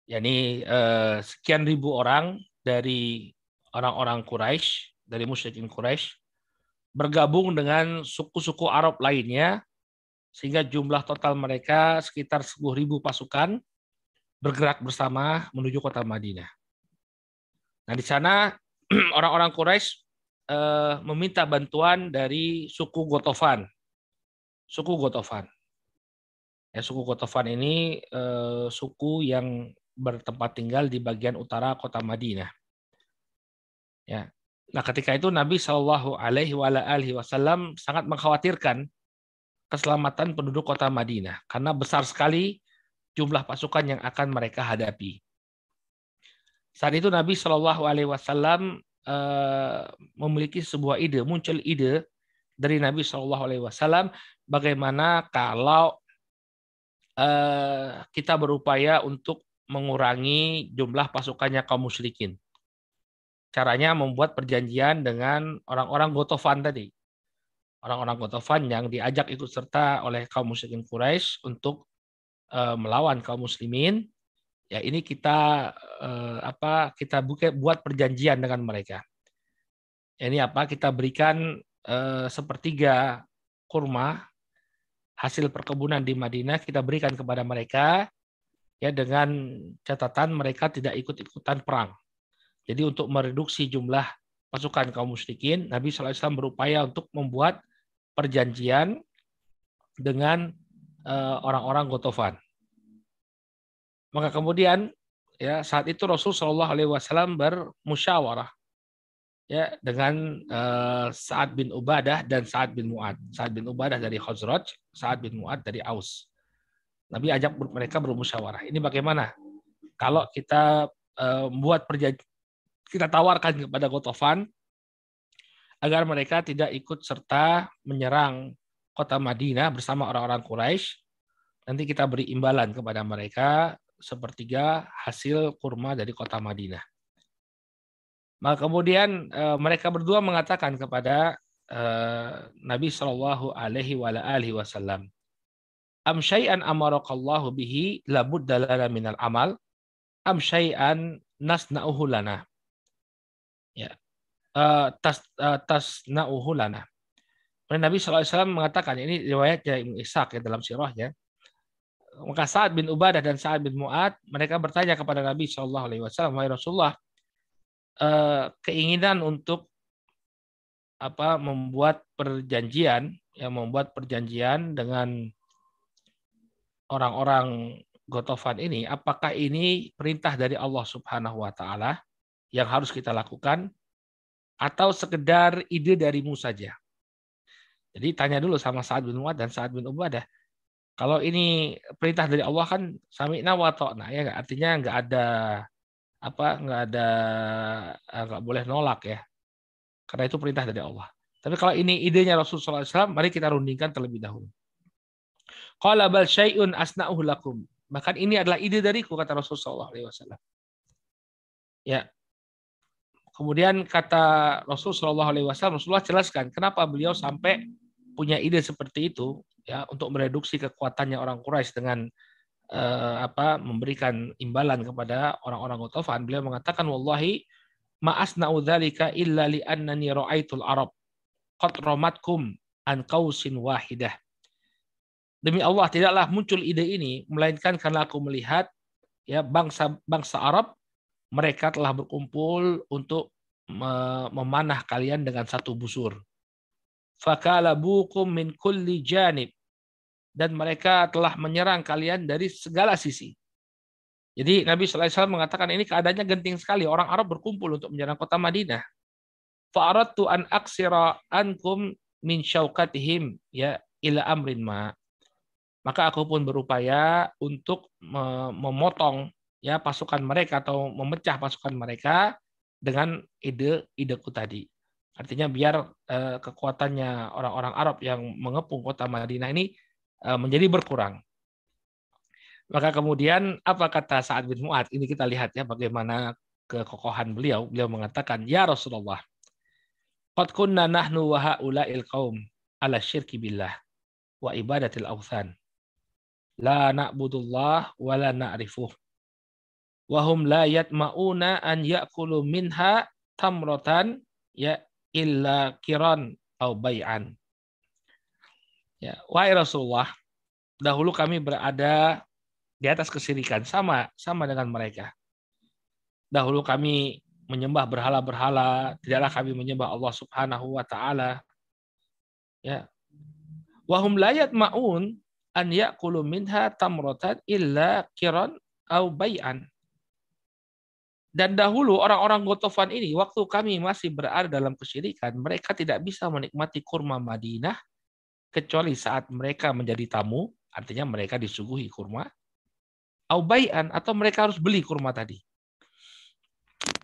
Yani uh, sekian ribu orang dari orang-orang Quraisy, dari musyrikin Quraisy bergabung dengan suku-suku Arab lainnya sehingga jumlah total mereka sekitar 10.000 pasukan bergerak bersama menuju kota Madinah. Nah, di sana orang-orang Quraisy uh, meminta bantuan dari suku Gotofan suku Gotofan. Ya, suku Gotofan ini eh, suku yang bertempat tinggal di bagian utara kota Madinah. Ya. Nah, ketika itu Nabi Shallallahu Alaihi Wasallam sangat mengkhawatirkan keselamatan penduduk kota Madinah karena besar sekali jumlah pasukan yang akan mereka hadapi. Saat itu Nabi Shallallahu Alaihi Wasallam eh, memiliki sebuah ide, muncul ide dari Nabi Shallallahu Alaihi Wasallam bagaimana kalau uh, kita berupaya untuk mengurangi jumlah pasukannya kaum musyrikin. Caranya membuat perjanjian dengan orang-orang Gotofan tadi. Orang-orang Gotofan yang diajak ikut serta oleh kaum musyrikin Quraisy untuk uh, melawan kaum muslimin. Ya ini kita uh, apa kita buat perjanjian dengan mereka. Ini apa kita berikan Eh, sepertiga kurma hasil perkebunan di Madinah kita berikan kepada mereka ya dengan catatan mereka tidak ikut-ikutan perang. Jadi untuk mereduksi jumlah pasukan kaum musyrikin, Nabi SAW berupaya untuk membuat perjanjian dengan eh, orang-orang Gotofan. Maka kemudian ya saat itu Rasul Shallallahu Alaihi Wasallam bermusyawarah ya dengan uh, Sa'ad bin Ubadah dan Sa'ad bin Mu'ad. Sa'ad bin Ubadah dari Khazraj, Sa'ad bin Mu'ad dari Aus. Nabi ajak mereka bermusyawarah. Ini bagaimana? Kalau kita uh, membuat perjanjian, kita tawarkan kepada Gotofan agar mereka tidak ikut serta menyerang kota Madinah bersama orang-orang Quraisy. Nanti kita beri imbalan kepada mereka sepertiga hasil kurma dari kota Madinah. Maka kemudian uh, mereka berdua mengatakan kepada uh, Nabi Shallallahu Alaihi Wasallam, Am syai'an amarakallahu bihi labud dalala minal amal, am syai'an nasna'uhu lana. Ya. Uh, tas uh, tasna'uhu lana. Nabi SAW mengatakan ini riwayat Ibnu Ishaq ya dalam sirahnya. Maka Sa'ad bin Ubadah dan Sa'ad bin Mu'ad mereka bertanya kepada Nabi Shallallahu Alaihi Wasallam, Wahai Rasulullah, Eh, keinginan untuk apa membuat perjanjian yang membuat perjanjian dengan orang-orang Gotofan ini apakah ini perintah dari Allah Subhanahu wa taala yang harus kita lakukan atau sekedar ide darimu saja. Jadi tanya dulu sama Sa'ad bin Mu'ad dan Sa'ad bin Ubadah. Kalau ini perintah dari Allah kan sami'na wa ta'na ya artinya nggak ada apa nggak ada eh, nggak boleh nolak ya. Karena itu perintah dari Allah. Tapi kalau ini idenya Rasulullah SAW mari kita rundingkan terlebih dahulu. Qala bal syai'un asna'uhu bahkan ini adalah ide dariku kata Rasulullah SAW ya. Kemudian kata Rasulullah SAW Rasulullah jelaskan kenapa beliau sampai punya ide seperti itu ya untuk mereduksi kekuatannya orang Quraisy dengan uh, apa memberikan imbalan kepada orang-orang Ghatafan, beliau mengatakan wallahi ma'asna'u dzalika illa li annani ra'aitul arab qad ramatkum an qausin wahidah. Demi Allah tidaklah muncul ide ini melainkan karena aku melihat ya bangsa bangsa Arab mereka telah berkumpul untuk memanah kalian dengan satu busur. Fakalabukum min kulli janib. Dan mereka telah menyerang kalian dari segala sisi. Jadi Nabi SAW mengatakan ini keadaannya genting sekali. Orang Arab berkumpul untuk menyerang kota Madinah. Fa'aradtu an aksira ankum min syaukatihim ya ila amrin ma. Maka aku pun berupaya untuk memotong ya pasukan mereka atau memecah pasukan mereka dengan ide ideku tadi. Artinya biar eh, kekuatannya orang-orang Arab yang mengepung kota Madinah ini menjadi berkurang. Maka kemudian apa kata Sa'ad bin Mu'ad? Ini kita lihat ya bagaimana kekokohan beliau. Beliau mengatakan, "Ya Rasulullah, qad kunna nahnu wa haula'il qaum ala syirki billah wa ibadatil awthan. La na'budullah wa la na'rifuh. Wa hum la yatma'una an ya'kulu minha tamratan ya illa kiran au bay'an. Ya, wahai Rasulullah, dahulu kami berada di atas kesirikan sama sama dengan mereka. Dahulu kami menyembah berhala-berhala, tidaklah kami menyembah Allah Subhanahu wa taala. Ya. Wahum layat maun an ya'kulu minha tamratan illa kiran au bay'an. Dan dahulu orang-orang Gotofan ini, waktu kami masih berada dalam kesyirikan, mereka tidak bisa menikmati kurma Madinah, kecuali saat mereka menjadi tamu, artinya mereka disuguhi kurma, aubaian atau mereka harus beli kurma tadi.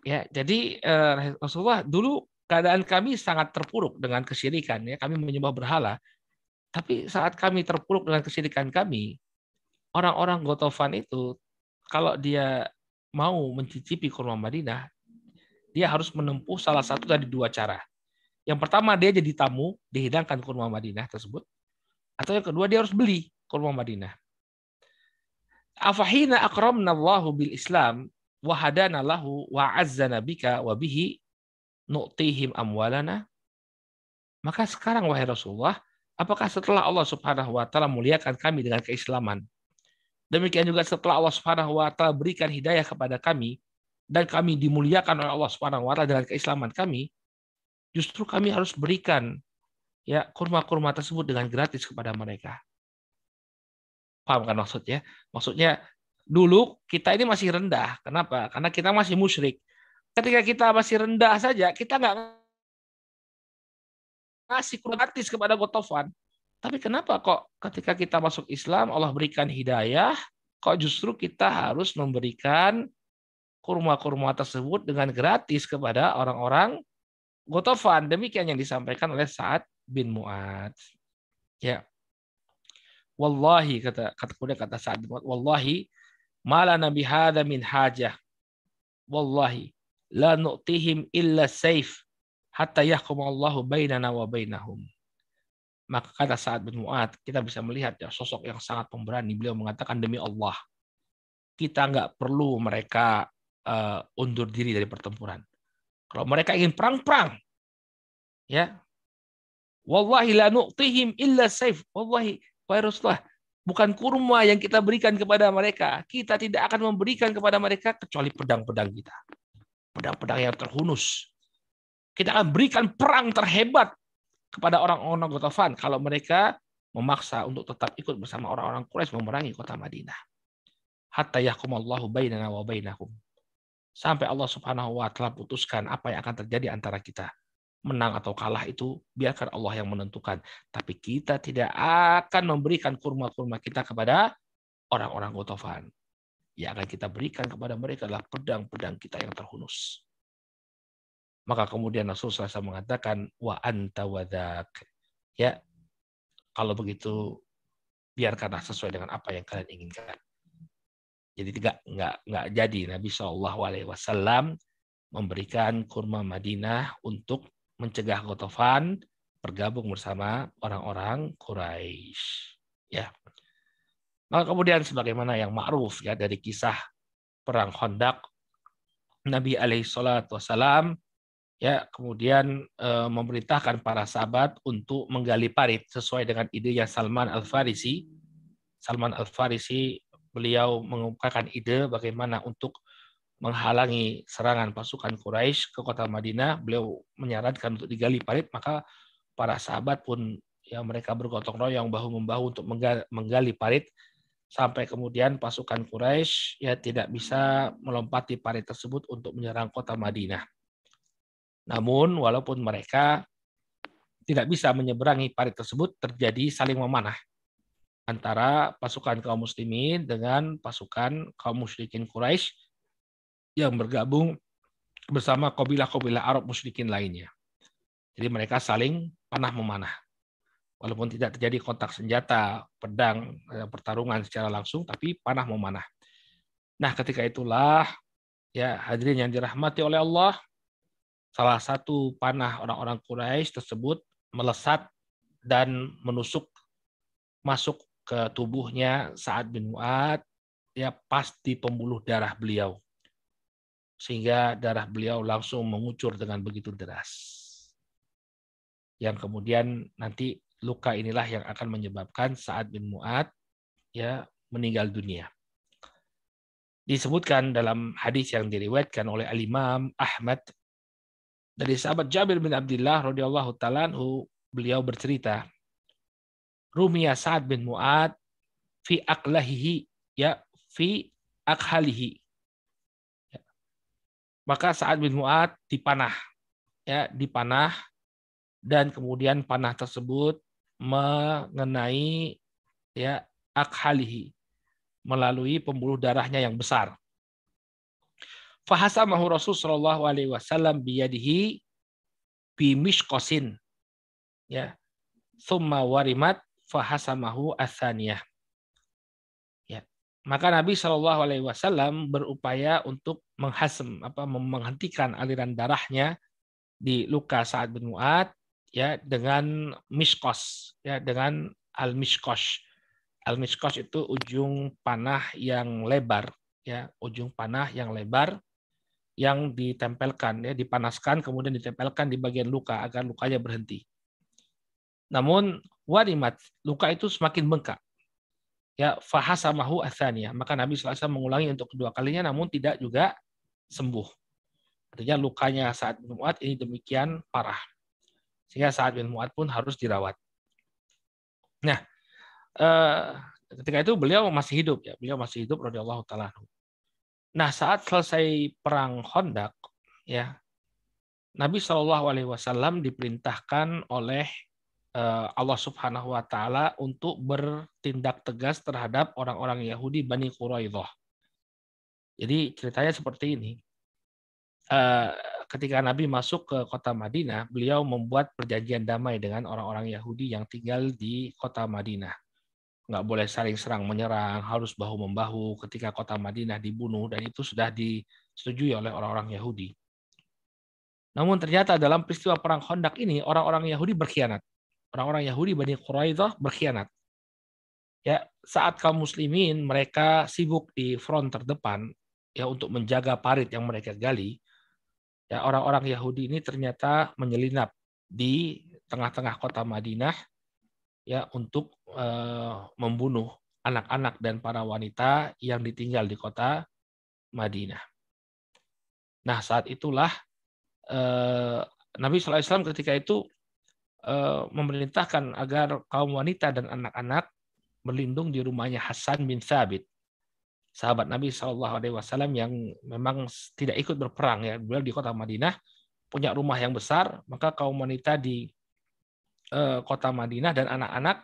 Ya, jadi eh, Rasulullah dulu keadaan kami sangat terpuruk dengan kesyirikan, ya kami menyembah berhala. Tapi saat kami terpuruk dengan kesyirikan kami, orang-orang Gotofan itu kalau dia mau mencicipi kurma Madinah, dia harus menempuh salah satu dari dua cara. Yang pertama dia jadi tamu, dihidangkan kurma Madinah tersebut. Atau yang kedua dia harus beli kurma Madinah. Afahina akramna Allahu bil Islam wa hadana lahu wa azzana bika wa bihi nu'tihim amwalana. Maka sekarang wahai Rasulullah, apakah setelah Allah Subhanahu wa taala muliakan kami dengan keislaman, Demikian juga setelah Allah Subhanahu wa taala berikan hidayah kepada kami dan kami dimuliakan oleh Allah Subhanahu wa taala dengan keislaman kami, justru kami harus berikan ya kurma-kurma tersebut dengan gratis kepada mereka. Paham kan maksudnya? Maksudnya dulu kita ini masih rendah. Kenapa? Karena kita masih musyrik. Ketika kita masih rendah saja, kita nggak ngasih gratis kepada Gotofan. Tapi kenapa kok ketika kita masuk Islam Allah berikan hidayah, kok justru kita harus memberikan kurma-kurma tersebut dengan gratis kepada orang-orang Gotofan. Demikian yang disampaikan oleh Sa'ad bin Mu'ad. Ya. Wallahi kata kata kemudian kata Sa'ad bin Mu'ad, wallahi mala nabi hadza min hajah. Wallahi la nu'tihim illa saif hatta yahkum Allahu bainana wa bainahum. Maka kata saat bin Mu'ad, kita bisa melihat ya sosok yang sangat pemberani. Beliau mengatakan demi Allah, kita nggak perlu mereka uh, undur diri dari pertempuran. Kalau mereka ingin perang-perang, ya, wallahi la nu'tihim illa saif. Wallahi, wahai Rasulullah, bukan kurma yang kita berikan kepada mereka. Kita tidak akan memberikan kepada mereka kecuali pedang-pedang kita. Pedang-pedang yang terhunus. Kita akan berikan perang terhebat kepada orang-orang Gotofan kalau mereka memaksa untuk tetap ikut bersama orang-orang Quraisy memerangi kota Madinah. Hatta yahkumallahu bainana wa bainahum. Sampai Allah Subhanahu wa taala putuskan apa yang akan terjadi antara kita. Menang atau kalah itu biarkan Allah yang menentukan. Tapi kita tidak akan memberikan kurma-kurma kita kepada orang-orang Gotofan. Yang akan kita berikan kepada mereka adalah pedang-pedang kita yang terhunus. Maka kemudian Rasulullah SAW mengatakan wa anta wadak. Ya, kalau begitu biarkanlah sesuai dengan apa yang kalian inginkan. Jadi tidak nggak nggak jadi Nabi Shallallahu Alaihi Wasallam memberikan kurma Madinah untuk mencegah Gotofan bergabung bersama orang-orang Quraisy. Ya. Maka kemudian sebagaimana yang ma'ruf ya dari kisah perang Khandaq Nabi alaihi salatu wasalam ya kemudian e, memerintahkan para sahabat untuk menggali parit sesuai dengan idenya Salman Al Farisi. Salman Al Farisi beliau mengungkapkan ide bagaimana untuk menghalangi serangan pasukan Quraisy ke kota Madinah. Beliau menyarankan untuk digali parit, maka para sahabat pun ya mereka bergotong royong bahu membahu untuk menggali parit sampai kemudian pasukan Quraisy ya tidak bisa melompati parit tersebut untuk menyerang kota Madinah. Namun walaupun mereka tidak bisa menyeberangi parit tersebut, terjadi saling memanah antara pasukan kaum muslimin dengan pasukan kaum musyrikin Quraisy yang bergabung bersama kabilah-kabilah Arab musyrikin lainnya. Jadi mereka saling panah memanah walaupun tidak terjadi kontak senjata, pedang, eh, pertarungan secara langsung, tapi panah memanah. Nah, ketika itulah ya hadirin yang dirahmati oleh Allah, salah satu panah orang-orang Quraisy tersebut melesat dan menusuk masuk ke tubuhnya Sa'ad bin Mu'ad ya pas di pembuluh darah beliau. Sehingga darah beliau langsung mengucur dengan begitu deras. Yang kemudian nanti luka inilah yang akan menyebabkan Sa'ad bin Mu'ad ya meninggal dunia. Disebutkan dalam hadis yang diriwayatkan oleh Al-Imam Ahmad dari sahabat Jabir bin Abdullah radhiyallahu taala beliau bercerita Rumia Sa'ad bin Mu'ad fi aklahihi ya fi akhalihi ya. maka Sa'ad bin Mu'ad dipanah ya dipanah dan kemudian panah tersebut mengenai ya akhalihi melalui pembuluh darahnya yang besar. Fahasamahu Rasul Shallallahu Alaihi Wasallam biyadihi bimishkosin ya summa warimat fahasamahu asaniyah ya. Maka Nabi Shallallahu Alaihi Wasallam berupaya untuk menghasem apa menghentikan aliran darahnya di luka saat bin ya dengan miskos ya dengan al miskos al miskos itu ujung panah yang lebar ya ujung panah yang lebar yang ditempelkan ya dipanaskan kemudian ditempelkan di bagian luka agar lukanya berhenti. Namun warimat luka itu semakin bengkak. Ya fahasamahu athaniyah. Maka Nabi SAW mengulangi untuk kedua kalinya namun tidak juga sembuh. Artinya lukanya saat Mu'ad ini demikian parah. Sehingga saat bin Mu'ad pun harus dirawat. Nah, eh, ketika itu beliau masih hidup ya, beliau masih hidup radhiyallahu taala. Nah, saat selesai perang Khandaq ya, Nabi Shallallahu alaihi wasallam diperintahkan oleh eh, Allah Subhanahu wa taala untuk bertindak tegas terhadap orang-orang Yahudi Bani Quraidah. Jadi ceritanya seperti ini. Eh, ketika Nabi masuk ke kota Madinah, beliau membuat perjanjian damai dengan orang-orang Yahudi yang tinggal di kota Madinah. Nggak boleh saling serang menyerang, harus bahu membahu ketika kota Madinah dibunuh dan itu sudah disetujui oleh orang-orang Yahudi. Namun ternyata dalam peristiwa perang Khandaq ini orang-orang Yahudi berkhianat. Orang-orang Yahudi Bani Quraidah berkhianat. Ya, saat kaum muslimin mereka sibuk di front terdepan ya untuk menjaga parit yang mereka gali, ya orang-orang Yahudi ini ternyata menyelinap di tengah-tengah kota Madinah ya untuk uh, membunuh anak-anak dan para wanita yang ditinggal di kota Madinah. Nah saat itulah uh, Nabi SAW ketika itu memerintahkan agar kaum wanita dan anak-anak berlindung di rumahnya Hasan bin Thabit sahabat Nabi Shallallahu Alaihi Wasallam yang memang tidak ikut berperang ya. Beliau di kota Madinah punya rumah yang besar maka kaum wanita di eh, kota Madinah dan anak-anak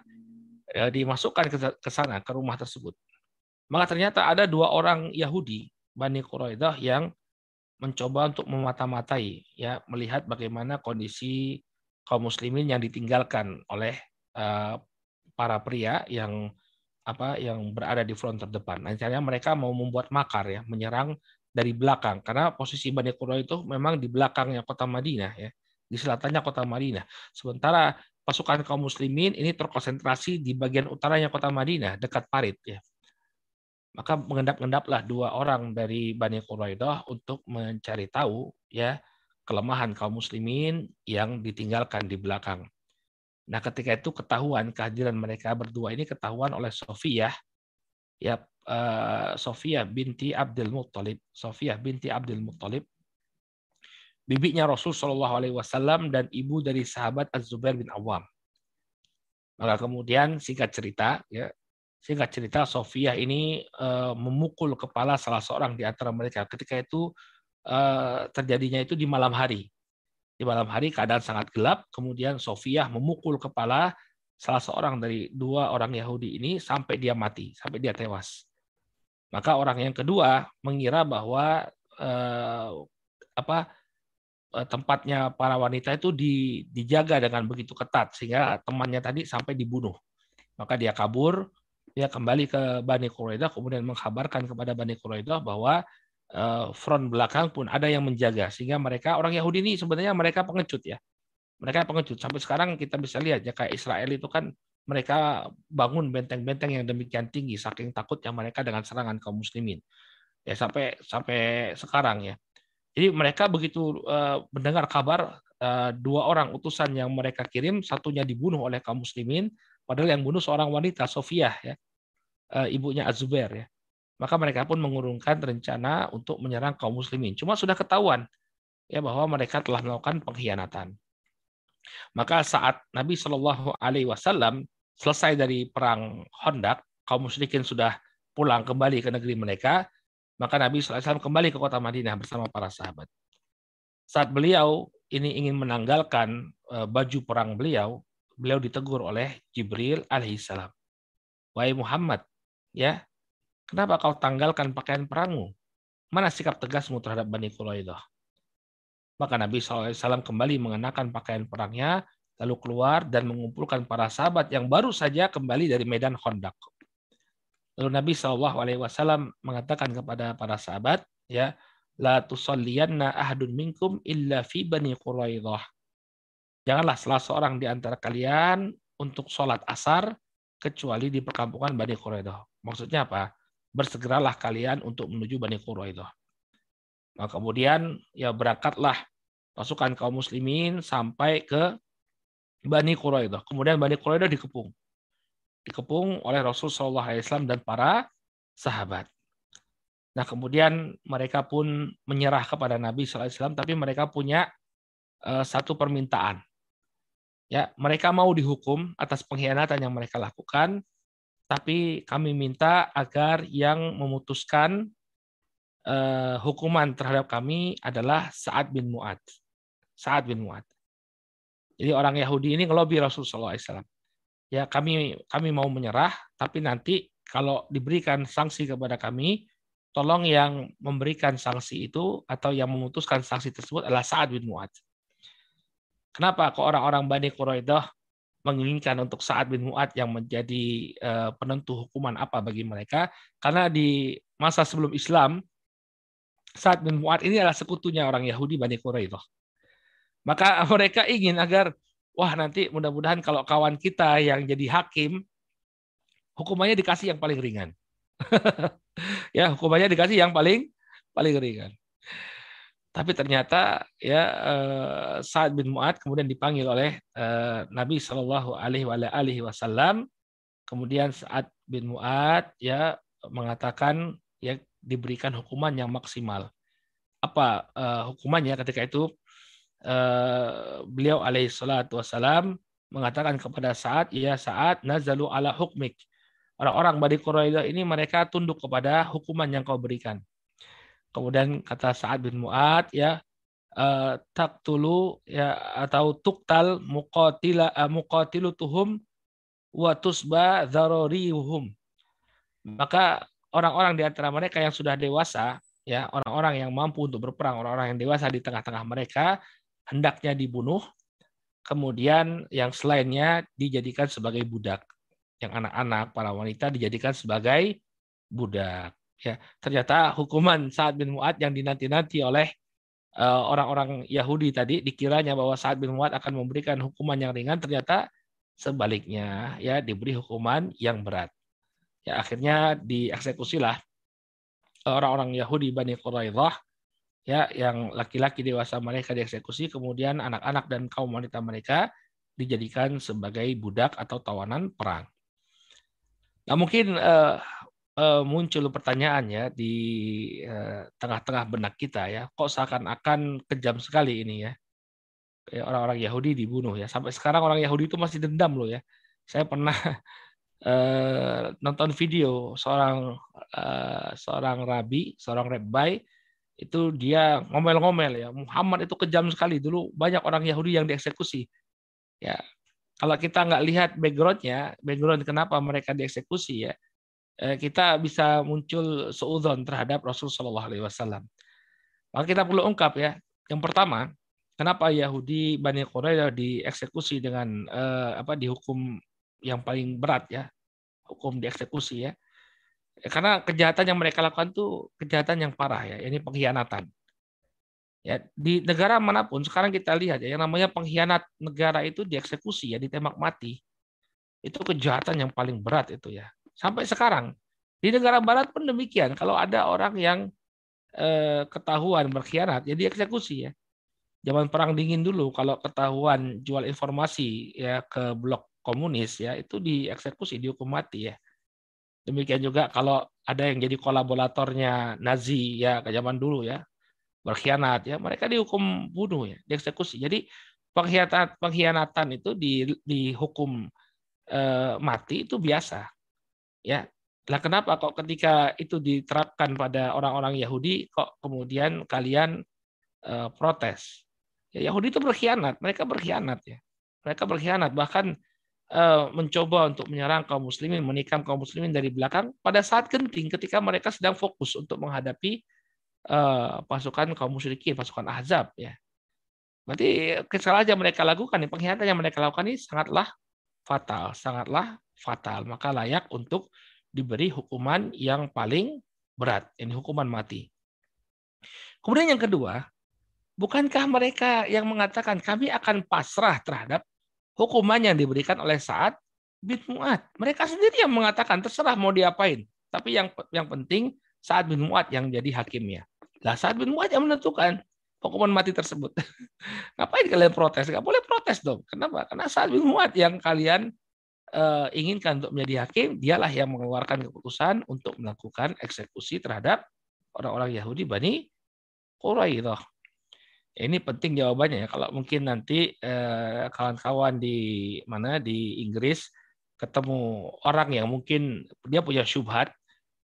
ya, dimasukkan ke sana ke rumah tersebut. Maka ternyata ada dua orang Yahudi Bani Quraidah yang mencoba untuk memata-matai ya melihat bagaimana kondisi kaum muslimin yang ditinggalkan oleh uh, para pria yang apa yang berada di front terdepan. Nantinya mereka mau membuat makar ya, menyerang dari belakang karena posisi Bani Quraisyah itu memang di belakangnya kota Madinah ya, di selatannya kota Madinah. Sementara pasukan kaum muslimin ini terkonsentrasi di bagian utaranya kota Madinah dekat Parit ya. Maka mengendap-endaplah dua orang dari Bani Quraidah untuk mencari tahu ya kelemahan kaum muslimin yang ditinggalkan di belakang. Nah, ketika itu ketahuan kehadiran mereka berdua ini ketahuan oleh Sofiyah ya uh, Sofiyah binti Abdul Muttalib. Sofiyah binti Abdul Muttalib bibinya Rasul Shallallahu Alaihi Wasallam dan ibu dari sahabat Az-Zubair bin Awam. Maka kemudian singkat cerita, ya singkat cerita Sofia ini uh, memukul kepala salah seorang di antara mereka. Ketika itu uh, terjadinya itu di malam hari. Di malam hari keadaan sangat gelap, kemudian Sofia memukul kepala salah seorang dari dua orang Yahudi ini sampai dia mati, sampai dia tewas. Maka orang yang kedua mengira bahwa uh, apa Eh, tempatnya para wanita itu dijaga dengan begitu ketat sehingga temannya tadi sampai dibunuh. Maka dia kabur, dia kembali ke Bani Quraidah kemudian mengkabarkan kepada Bani Quraidah bahwa eh, front belakang pun ada yang menjaga sehingga mereka orang Yahudi ini sebenarnya mereka pengecut ya. Mereka pengecut. Sampai sekarang kita bisa lihat ya kayak Israel itu kan mereka bangun benteng-benteng yang demikian tinggi saking takutnya mereka dengan serangan kaum muslimin. Ya sampai sampai sekarang ya. Jadi mereka begitu uh, mendengar kabar uh, dua orang utusan yang mereka kirim, satunya dibunuh oleh kaum muslimin, padahal yang bunuh seorang wanita, Sofia, ya, ibunya Azubair. Ya. Maka mereka pun mengurungkan rencana untuk menyerang kaum muslimin. Cuma sudah ketahuan ya bahwa mereka telah melakukan pengkhianatan. Maka saat Nabi Shallallahu Alaihi Wasallam selesai dari perang Hondak, kaum musyrikin sudah pulang kembali ke negeri mereka, maka Nabi SAW kembali ke kota Madinah bersama para sahabat. Saat beliau ini ingin menanggalkan e, baju perang beliau, beliau ditegur oleh Jibril alaihissalam. Wahai Muhammad, ya, kenapa kau tanggalkan pakaian perangmu? Mana sikap tegasmu terhadap Bani Quraidah? Maka Nabi SAW kembali mengenakan pakaian perangnya, lalu keluar dan mengumpulkan para sahabat yang baru saja kembali dari medan Khandaq. Lalu Nabi Wasallam mengatakan kepada para sahabat, ya, la tusalliyanna ahadun minkum illa fi bani Quraidah. Janganlah salah seorang di antara kalian untuk sholat asar kecuali di perkampungan Bani Quraidah. Maksudnya apa? Bersegeralah kalian untuk menuju Bani Quraidah. Nah, kemudian ya berangkatlah pasukan kaum muslimin sampai ke Bani Quraidah. Kemudian Bani Quraidah dikepung dikepung oleh Rasul Shallallahu Alaihi Wasallam dan para sahabat. Nah kemudian mereka pun menyerah kepada Nabi Sallallahu Alaihi Wasallam, tapi mereka punya uh, satu permintaan. Ya, mereka mau dihukum atas pengkhianatan yang mereka lakukan, tapi kami minta agar yang memutuskan uh, hukuman terhadap kami adalah Sa'ad bin Mu'ad. Sa'ad bin Mu'ad. Jadi orang Yahudi ini ngelobi Rasulullah SAW ya kami kami mau menyerah, tapi nanti kalau diberikan sanksi kepada kami, tolong yang memberikan sanksi itu atau yang memutuskan sanksi tersebut adalah Sa'ad bin Mu'ad. Kenapa kok orang-orang Bani Quraidah menginginkan untuk Sa'ad bin Mu'ad yang menjadi eh, penentu hukuman apa bagi mereka? Karena di masa sebelum Islam, Sa'ad bin Mu'ad ini adalah sekutunya orang Yahudi Bani Quraidah. Maka mereka ingin agar wah nanti mudah-mudahan kalau kawan kita yang jadi hakim hukumannya dikasih yang paling ringan. ya, hukumannya dikasih yang paling paling ringan. Tapi ternyata ya eh, Sa'ad bin Mu'ad kemudian dipanggil oleh eh, Nabi Shallallahu alaihi wasallam. Kemudian Sa'ad bin Mu'ad ya mengatakan ya diberikan hukuman yang maksimal. Apa eh, hukumannya ketika itu? Beliau alaihi salatu wassalam mengatakan kepada saat ya saat nazalu ala hukmik. Orang-orang Bani Quraidah ini mereka tunduk kepada hukuman yang kau berikan. Kemudian kata Sa'ad bin Mu'ad ya uh, taktulu ya atau tuktal muqatila uh, muqatilutuhum wa tusba dzararihum. Maka orang-orang di antara mereka yang sudah dewasa ya orang-orang yang mampu untuk berperang orang-orang yang dewasa di tengah-tengah mereka hendaknya dibunuh, kemudian yang selainnya dijadikan sebagai budak. Yang anak-anak, para wanita dijadikan sebagai budak. Ya, ternyata hukuman Sa'ad bin Mu'ad yang dinanti-nanti oleh eh, orang-orang Yahudi tadi dikiranya bahwa Sa'ad bin Mu'ad akan memberikan hukuman yang ringan ternyata sebaliknya ya diberi hukuman yang berat. Ya akhirnya dieksekusilah orang-orang Yahudi Bani Quraidah ya yang laki-laki dewasa mereka dieksekusi kemudian anak-anak dan kaum wanita mereka dijadikan sebagai budak atau tawanan perang. Nah mungkin uh, uh, muncul pertanyaan ya di uh, tengah-tengah benak kita ya, kok seakan-akan kejam sekali ini ya. Orang-orang Yahudi dibunuh ya. Sampai sekarang orang Yahudi itu masih dendam loh ya. Saya pernah uh, nonton video seorang uh, seorang rabi, seorang rabbi itu dia ngomel-ngomel ya. Muhammad itu kejam sekali. Dulu banyak orang Yahudi yang dieksekusi. Ya, kalau kita nggak lihat backgroundnya, background kenapa mereka dieksekusi ya, Eh, kita bisa muncul seudon terhadap Rasul Shallallahu Alaihi Wasallam. Maka kita perlu ungkap ya. Yang pertama, kenapa Yahudi Bani Quraidah dieksekusi dengan eh, apa dihukum yang paling berat ya, hukum dieksekusi ya. Karena kejahatan yang mereka lakukan itu kejahatan yang parah ya, ini pengkhianatan. Ya, di negara mana pun sekarang kita lihat ya, yang namanya pengkhianat negara itu dieksekusi ya, ditembak mati. Itu kejahatan yang paling berat itu ya. Sampai sekarang. Di negara barat pun demikian. Kalau ada orang yang eh, ketahuan berkhianat, ya dieksekusi ya. Zaman perang dingin dulu, kalau ketahuan jual informasi ya ke blok komunis ya itu dieksekusi, dihukum mati ya. Demikian juga kalau ada yang jadi kolaboratornya Nazi ya ke zaman dulu ya berkhianat ya mereka dihukum bunuh ya dieksekusi jadi pengkhianatan pengkhianatan itu di dihukum eh, mati itu biasa Ya, lah kenapa kok ketika itu diterapkan pada orang-orang Yahudi kok kemudian kalian uh, protes? Ya, Yahudi itu berkhianat, mereka berkhianat ya. Mereka berkhianat bahkan uh, mencoba untuk menyerang kaum muslimin, menikam kaum muslimin dari belakang pada saat genting ketika mereka sedang fokus untuk menghadapi uh, pasukan kaum musyrikin, pasukan Ahzab ya. Berarti kesalahan yang mereka lakukan, pengkhianatan yang mereka lakukan ini sangatlah fatal, sangatlah fatal, maka layak untuk diberi hukuman yang paling berat, ini hukuman mati. Kemudian yang kedua, bukankah mereka yang mengatakan kami akan pasrah terhadap hukuman yang diberikan oleh saat bin Mu'ad? Mereka sendiri yang mengatakan terserah mau diapain, tapi yang yang penting saat bin Mu'ad yang jadi hakimnya. Lah saat bin Mu'ad yang menentukan hukuman mati tersebut. Ngapain kalian protes? Gak boleh protes dong. Kenapa? Karena saat bin Mu'ad yang kalian uh, inginkan untuk menjadi hakim, dialah yang mengeluarkan keputusan untuk melakukan eksekusi terhadap orang-orang Yahudi Bani Quraidah. Ini penting jawabannya ya. Kalau mungkin nanti eh, kawan-kawan di mana di Inggris ketemu orang yang mungkin dia punya syubhat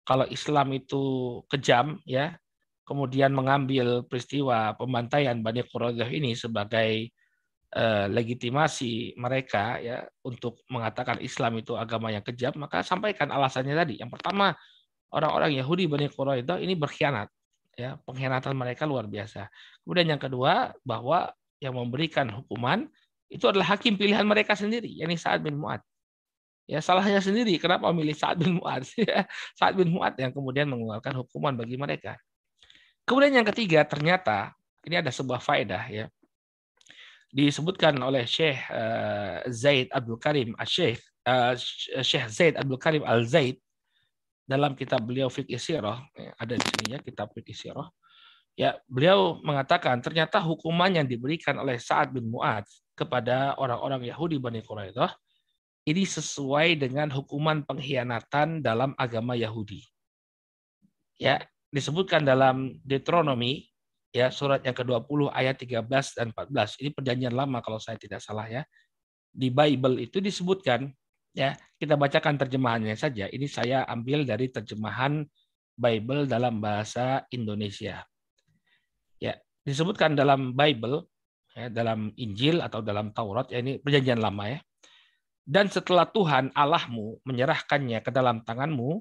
kalau Islam itu kejam ya, kemudian mengambil peristiwa pembantaian Bani Quraidah ini sebagai Eh, legitimasi mereka ya untuk mengatakan Islam itu agama yang kejam, maka sampaikan alasannya tadi. Yang pertama, orang-orang Yahudi Bani Quraidah ini berkhianat. Ya, pengkhianatan mereka luar biasa. Kemudian yang kedua, bahwa yang memberikan hukuman itu adalah hakim pilihan mereka sendiri, yakni Sa'ad bin Mu'ad. Ya, salahnya sendiri kenapa memilih Sa'ad bin Mu'ad? Ya, Sa'ad bin Mu'ad yang kemudian mengeluarkan hukuman bagi mereka. Kemudian yang ketiga, ternyata ini ada sebuah faedah ya disebutkan oleh Syekh uh, Zaid Abdul Karim Syekh uh, Syekh Zaid Abdul Karim Al Zaid dalam kitab beliau Fiqh Sirah ya, ada di sini ya kitab Fiqh Sirah ya beliau mengatakan ternyata hukuman yang diberikan oleh Sa'ad bin Mu'ad kepada orang-orang Yahudi Bani Quraidah ini sesuai dengan hukuman pengkhianatan dalam agama Yahudi. Ya, disebutkan dalam Deuteronomi ya surat yang ke-20 ayat 13 dan 14. Ini perjanjian lama kalau saya tidak salah ya. Di Bible itu disebutkan ya, kita bacakan terjemahannya saja. Ini saya ambil dari terjemahan Bible dalam bahasa Indonesia. Ya, disebutkan dalam Bible ya, dalam Injil atau dalam Taurat ya ini perjanjian lama ya. Dan setelah Tuhan Allahmu menyerahkannya ke dalam tanganmu,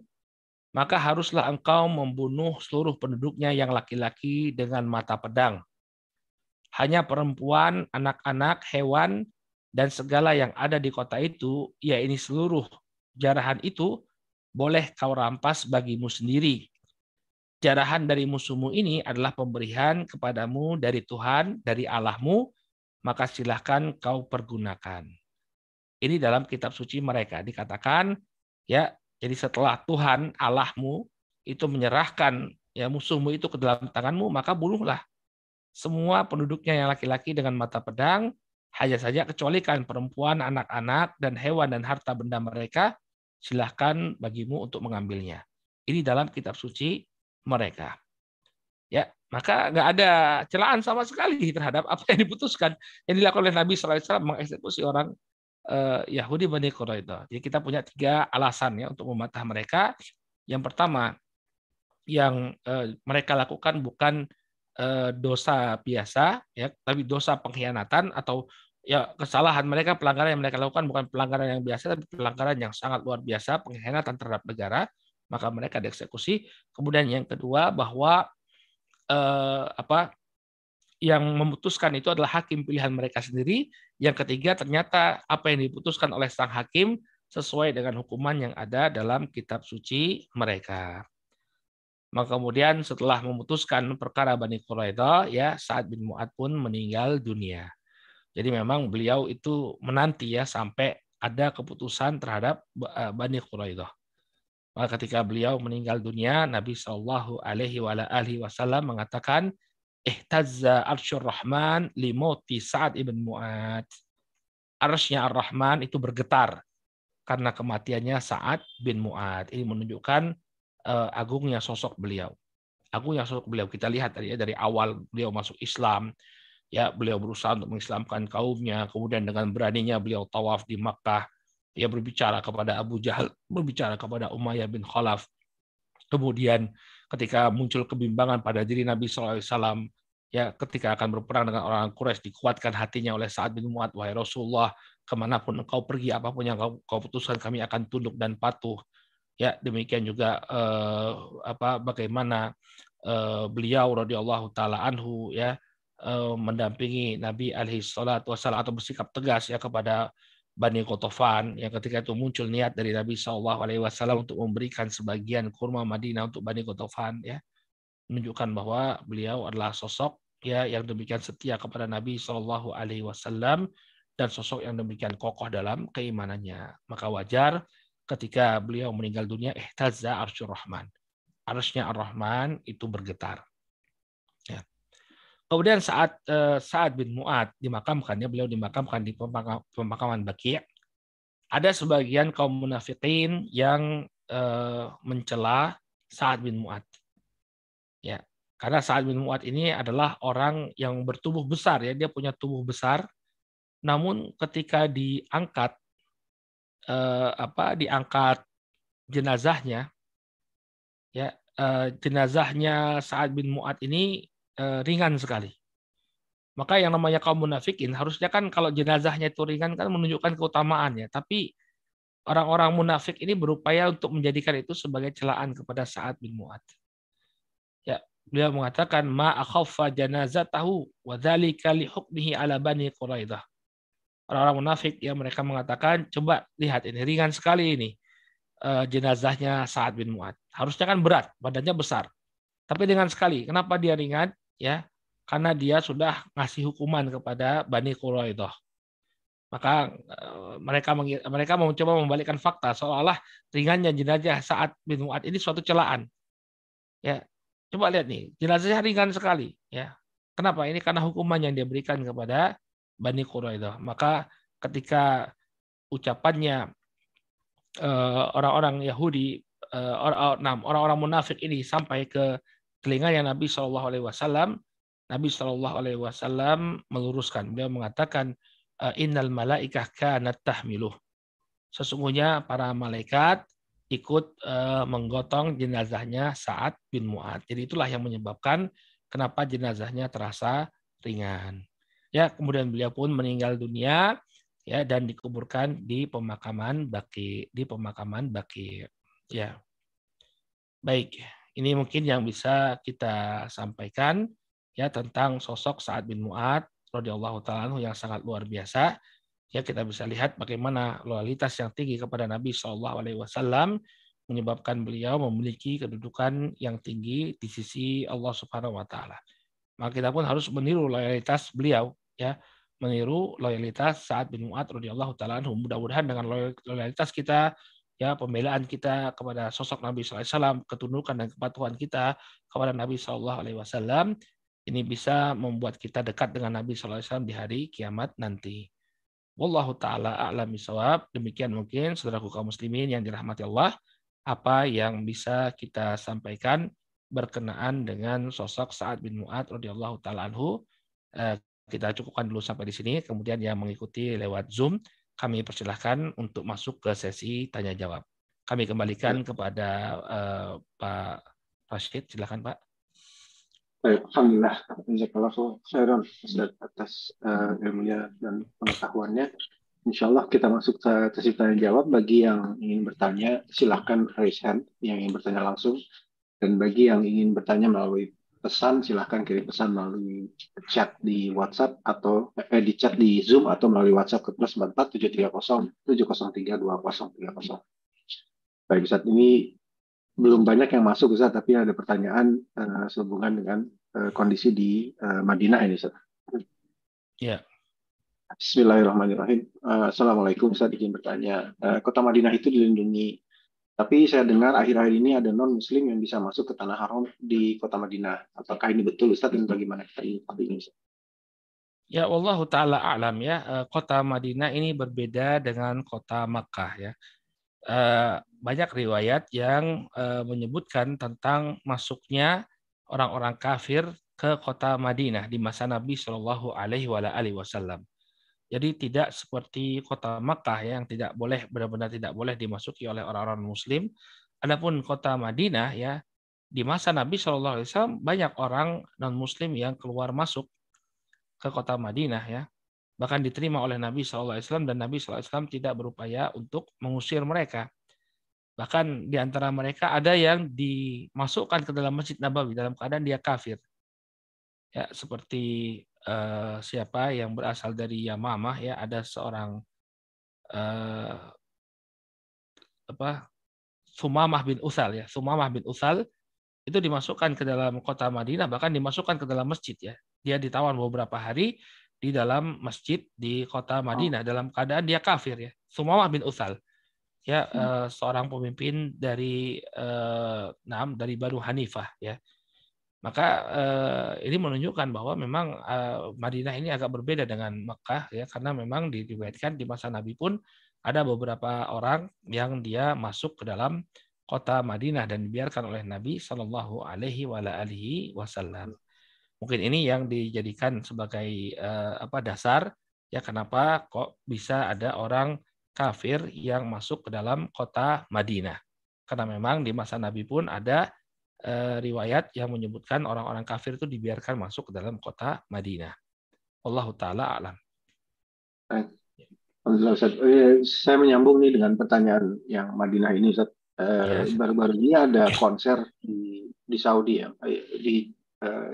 maka haruslah engkau membunuh seluruh penduduknya yang laki-laki dengan mata pedang. Hanya perempuan, anak-anak, hewan, dan segala yang ada di kota itu, ya ini seluruh jarahan itu, boleh kau rampas bagimu sendiri. Jarahan dari musuhmu ini adalah pemberian kepadamu dari Tuhan, dari Allahmu, maka silahkan kau pergunakan. Ini dalam kitab suci mereka dikatakan, ya Jadi setelah Tuhan Allahmu itu menyerahkan ya musuhmu itu ke dalam tanganmu, maka bunuhlah semua penduduknya yang laki-laki dengan mata pedang, hanya saja kecualikan perempuan, anak-anak, dan hewan dan harta benda mereka, silahkan bagimu untuk mengambilnya. Ini dalam kitab suci mereka. Ya, maka nggak ada celaan sama sekali terhadap apa yang diputuskan yang dilakukan oleh Nabi SAW mengeksekusi orang Yahudi Bani Quraidah. Jadi kita punya tiga alasan ya untuk mematah mereka. Yang pertama, yang uh, mereka lakukan bukan uh, dosa biasa, ya, tapi dosa pengkhianatan atau ya kesalahan mereka pelanggaran yang mereka lakukan bukan pelanggaran yang biasa tapi pelanggaran yang sangat luar biasa pengkhianatan terhadap negara maka mereka dieksekusi kemudian yang kedua bahwa eh, apa yang memutuskan itu adalah hakim pilihan mereka sendiri. Yang ketiga ternyata apa yang diputuskan oleh sang hakim sesuai dengan hukuman yang ada dalam kitab suci mereka. Maka kemudian setelah memutuskan perkara Bani Quraidah ya saat bin Mu'ad pun meninggal dunia. Jadi memang beliau itu menanti ya sampai ada keputusan terhadap eh, Bani Quraidah. Maka ketika beliau meninggal dunia, Nabi Shallallahu Alaihi Wasallam mengatakan, "Ihtazza arsyur Rahman limoti Sa'ad ibn Mu'ad." Arsnya Ar-Rahman itu bergetar karena kematiannya Sa'ad bin Mu'ad. Ini menunjukkan uh, agungnya sosok beliau. Agungnya sosok beliau. Kita lihat dari, dari awal beliau masuk Islam, ya beliau berusaha untuk mengislamkan kaumnya kemudian dengan beraninya beliau tawaf di Makkah dia berbicara kepada Abu Jahal berbicara kepada Umayyah bin Khalaf kemudian ketika muncul kebimbangan pada diri Nabi SAW ya ketika akan berperang dengan orang Quraisy dikuatkan hatinya oleh Sa'ad bin Mu'ad wahai Rasulullah ke mana pun engkau pergi apa pun yang kau, kau putuskan kami akan tunduk dan patuh. Ya demikian juga eh, apa bagaimana eh, beliau radhiyallahu taala anhu ya Eh, mendampingi Nabi alaihi salatu wasallam atau bersikap tegas ya kepada Bani Qotofan yang ketika itu muncul niat dari Nabi Shallallahu Alaihi Wasallam untuk memberikan sebagian kurma Madinah untuk Bani Qotofan ya menunjukkan bahwa beliau adalah sosok ya yang demikian setia kepada Nabi Shallallahu Alaihi Wasallam dan sosok yang demikian kokoh dalam keimanannya. Maka wajar ketika beliau meninggal dunia ihtazza arsyur rahman. Arsnya ar-rahman itu bergetar Kemudian saat uh, saat bin Mu'ad dimakamkan, ya beliau dimakamkan di pemakaman Baki, ada sebagian kaum munafikin yang uh, mencela Sa'ad bin Mu'ad. Ya, karena Sa'ad bin Mu'ad ini adalah orang yang bertubuh besar ya, dia punya tubuh besar. Namun ketika diangkat uh, apa diangkat jenazahnya ya jenazahnya Sa'ad bin Mu'ad ini Eh, ringan sekali. Maka yang namanya kaum munafikin harusnya kan kalau jenazahnya itu ringan kan menunjukkan keutamaannya. Tapi orang-orang munafik ini berupaya untuk menjadikan itu sebagai celaan kepada Sa'ad bin Mu'ad. Ya, beliau mengatakan ma akhaffa janazatahu wa dzalika li hukmihi ala bani Quraidah. Orang-orang munafik ya mereka mengatakan coba lihat ini ringan sekali ini uh, jenazahnya Sa'ad bin Mu'ad. Harusnya kan berat, badannya besar. Tapi dengan sekali. Kenapa dia ringan? Ya karena dia sudah ngasih hukuman kepada Bani Quraidah. Maka eh, mereka mereka mencoba membalikkan fakta seolah-olah ringannya jenazah saat bin Mu'ad ini suatu celaan. Ya, coba lihat nih, jenazahnya ringan sekali, ya. Kenapa? Ini karena hukuman yang dia berikan kepada Bani Quraidah. Maka ketika ucapannya eh, orang-orang Yahudi, eh, orang-orang munafik ini sampai ke telinganya Nabi Shallallahu Alaihi Wasallam, Nabi Shallallahu Alaihi Wasallam meluruskan. Beliau mengatakan, Innal malaikah kanat tahmiluh. Sesungguhnya para malaikat ikut uh, menggotong jenazahnya saat bin Mu'ad. Jadi itulah yang menyebabkan kenapa jenazahnya terasa ringan. Ya, kemudian beliau pun meninggal dunia ya dan dikuburkan di pemakaman Baki di pemakaman Baki. Ya. Baik. Ini mungkin yang bisa kita sampaikan ya tentang sosok Sa'ad bin Mu'ad radhiyallahu taala yang sangat luar biasa. Ya kita bisa lihat bagaimana loyalitas yang tinggi kepada Nabi Shallallahu alaihi wasallam menyebabkan beliau memiliki kedudukan yang tinggi di sisi Allah Subhanahu wa taala. Maka kita pun harus meniru loyalitas beliau ya, meniru loyalitas Sa'ad bin Mu'ad radhiyallahu taala Mudah-mudahan dengan loyalitas kita ya pembelaan kita kepada sosok Nabi SAW, ketundukan dan kepatuhan kita kepada Nabi SAW, ini bisa membuat kita dekat dengan Nabi SAW di hari kiamat nanti. Wallahu taala a'lam bisawab. Demikian mungkin saudaraku kaum muslimin yang dirahmati Allah, apa yang bisa kita sampaikan berkenaan dengan sosok Sa'ad bin Mu'ad radhiyallahu taala anhu. Eh, kita cukupkan dulu sampai di sini, kemudian yang mengikuti lewat Zoom, kami persilahkan untuk masuk ke sesi tanya jawab. Kami kembalikan ya. kepada uh, Pak Rashid, silakan Pak. Alhamdulillah, jazakallahu khairan atas uh, ilmunya dan pengetahuannya. Insya Allah kita masuk ke sesi tanya jawab. Bagi yang ingin bertanya, silahkan raise hand yang ingin bertanya langsung. Dan bagi yang ingin bertanya melalui pesan, silahkan kirim pesan melalui chat di WhatsApp atau eh, di chat di Zoom atau melalui WhatsApp ke plus 44 730 703 2030. Baik, Ustaz, ini belum banyak yang masuk Ustaz, tapi ada pertanyaan uh, sehubungan dengan uh, kondisi di uh, Madinah ini Ustaz. Ya. Bismillahirrahmanirrahim. Uh, Assalamualaikum Ustaz, izin bertanya. Uh, kota Madinah itu dilindungi, tapi saya dengar akhir-akhir ini ada non-muslim yang bisa masuk ke tanah haram di kota Madinah. Apakah ini betul Ustaz dan bagaimana kita ini? Ya Allah Ta'ala alam ya, kota Madinah ini berbeda dengan kota Makkah ya. Banyak riwayat yang uh, menyebutkan tentang masuknya orang-orang kafir ke kota Madinah di masa Nabi Shallallahu Alaihi Wasallam. Jadi tidak seperti kota Makkah yang tidak boleh benar-benar tidak boleh dimasuki oleh orang-orang Muslim. Adapun kota Madinah ya di masa Nabi Shallallahu Alaihi Wasallam banyak orang non Muslim yang keluar masuk ke kota Madinah ya bahkan diterima oleh Nabi Shallallahu Alaihi Wasallam dan Nabi Shallallahu Alaihi Wasallam tidak berupaya untuk mengusir mereka. Bahkan di antara mereka ada yang dimasukkan ke dalam Masjid Nabawi dalam keadaan dia kafir. Ya, seperti uh, siapa yang berasal dari Yamamah ya, ada seorang uh, apa? Sumamah bin Usal ya. Sumamah bin Usal itu dimasukkan ke dalam kota Madinah bahkan dimasukkan ke dalam masjid ya. Dia ditawan beberapa hari di dalam masjid di kota Madinah oh. dalam keadaan dia kafir ya. Sumamah bin Usal ya hmm. uh, seorang pemimpin dari uh, Nam dari Banu Hanifah ya. Maka uh, ini menunjukkan bahwa memang uh, Madinah ini agak berbeda dengan Mekah ya karena memang diriwayatkan di masa Nabi pun ada beberapa orang yang dia masuk ke dalam kota Madinah dan dibiarkan oleh Nabi Shallallahu Alaihi Wasallam. Mungkin ini yang dijadikan sebagai uh, apa dasar ya kenapa kok bisa ada orang kafir yang masuk ke dalam kota Madinah. Karena memang di masa Nabi pun ada riwayat yang menyebutkan orang-orang kafir itu dibiarkan masuk ke dalam kota Madinah. Allah taala alam. Eh, saya menyambung nih dengan pertanyaan yang Madinah ini Ustaz. Eh, baru-baru yes. ini ada konser di di Saudi ya, di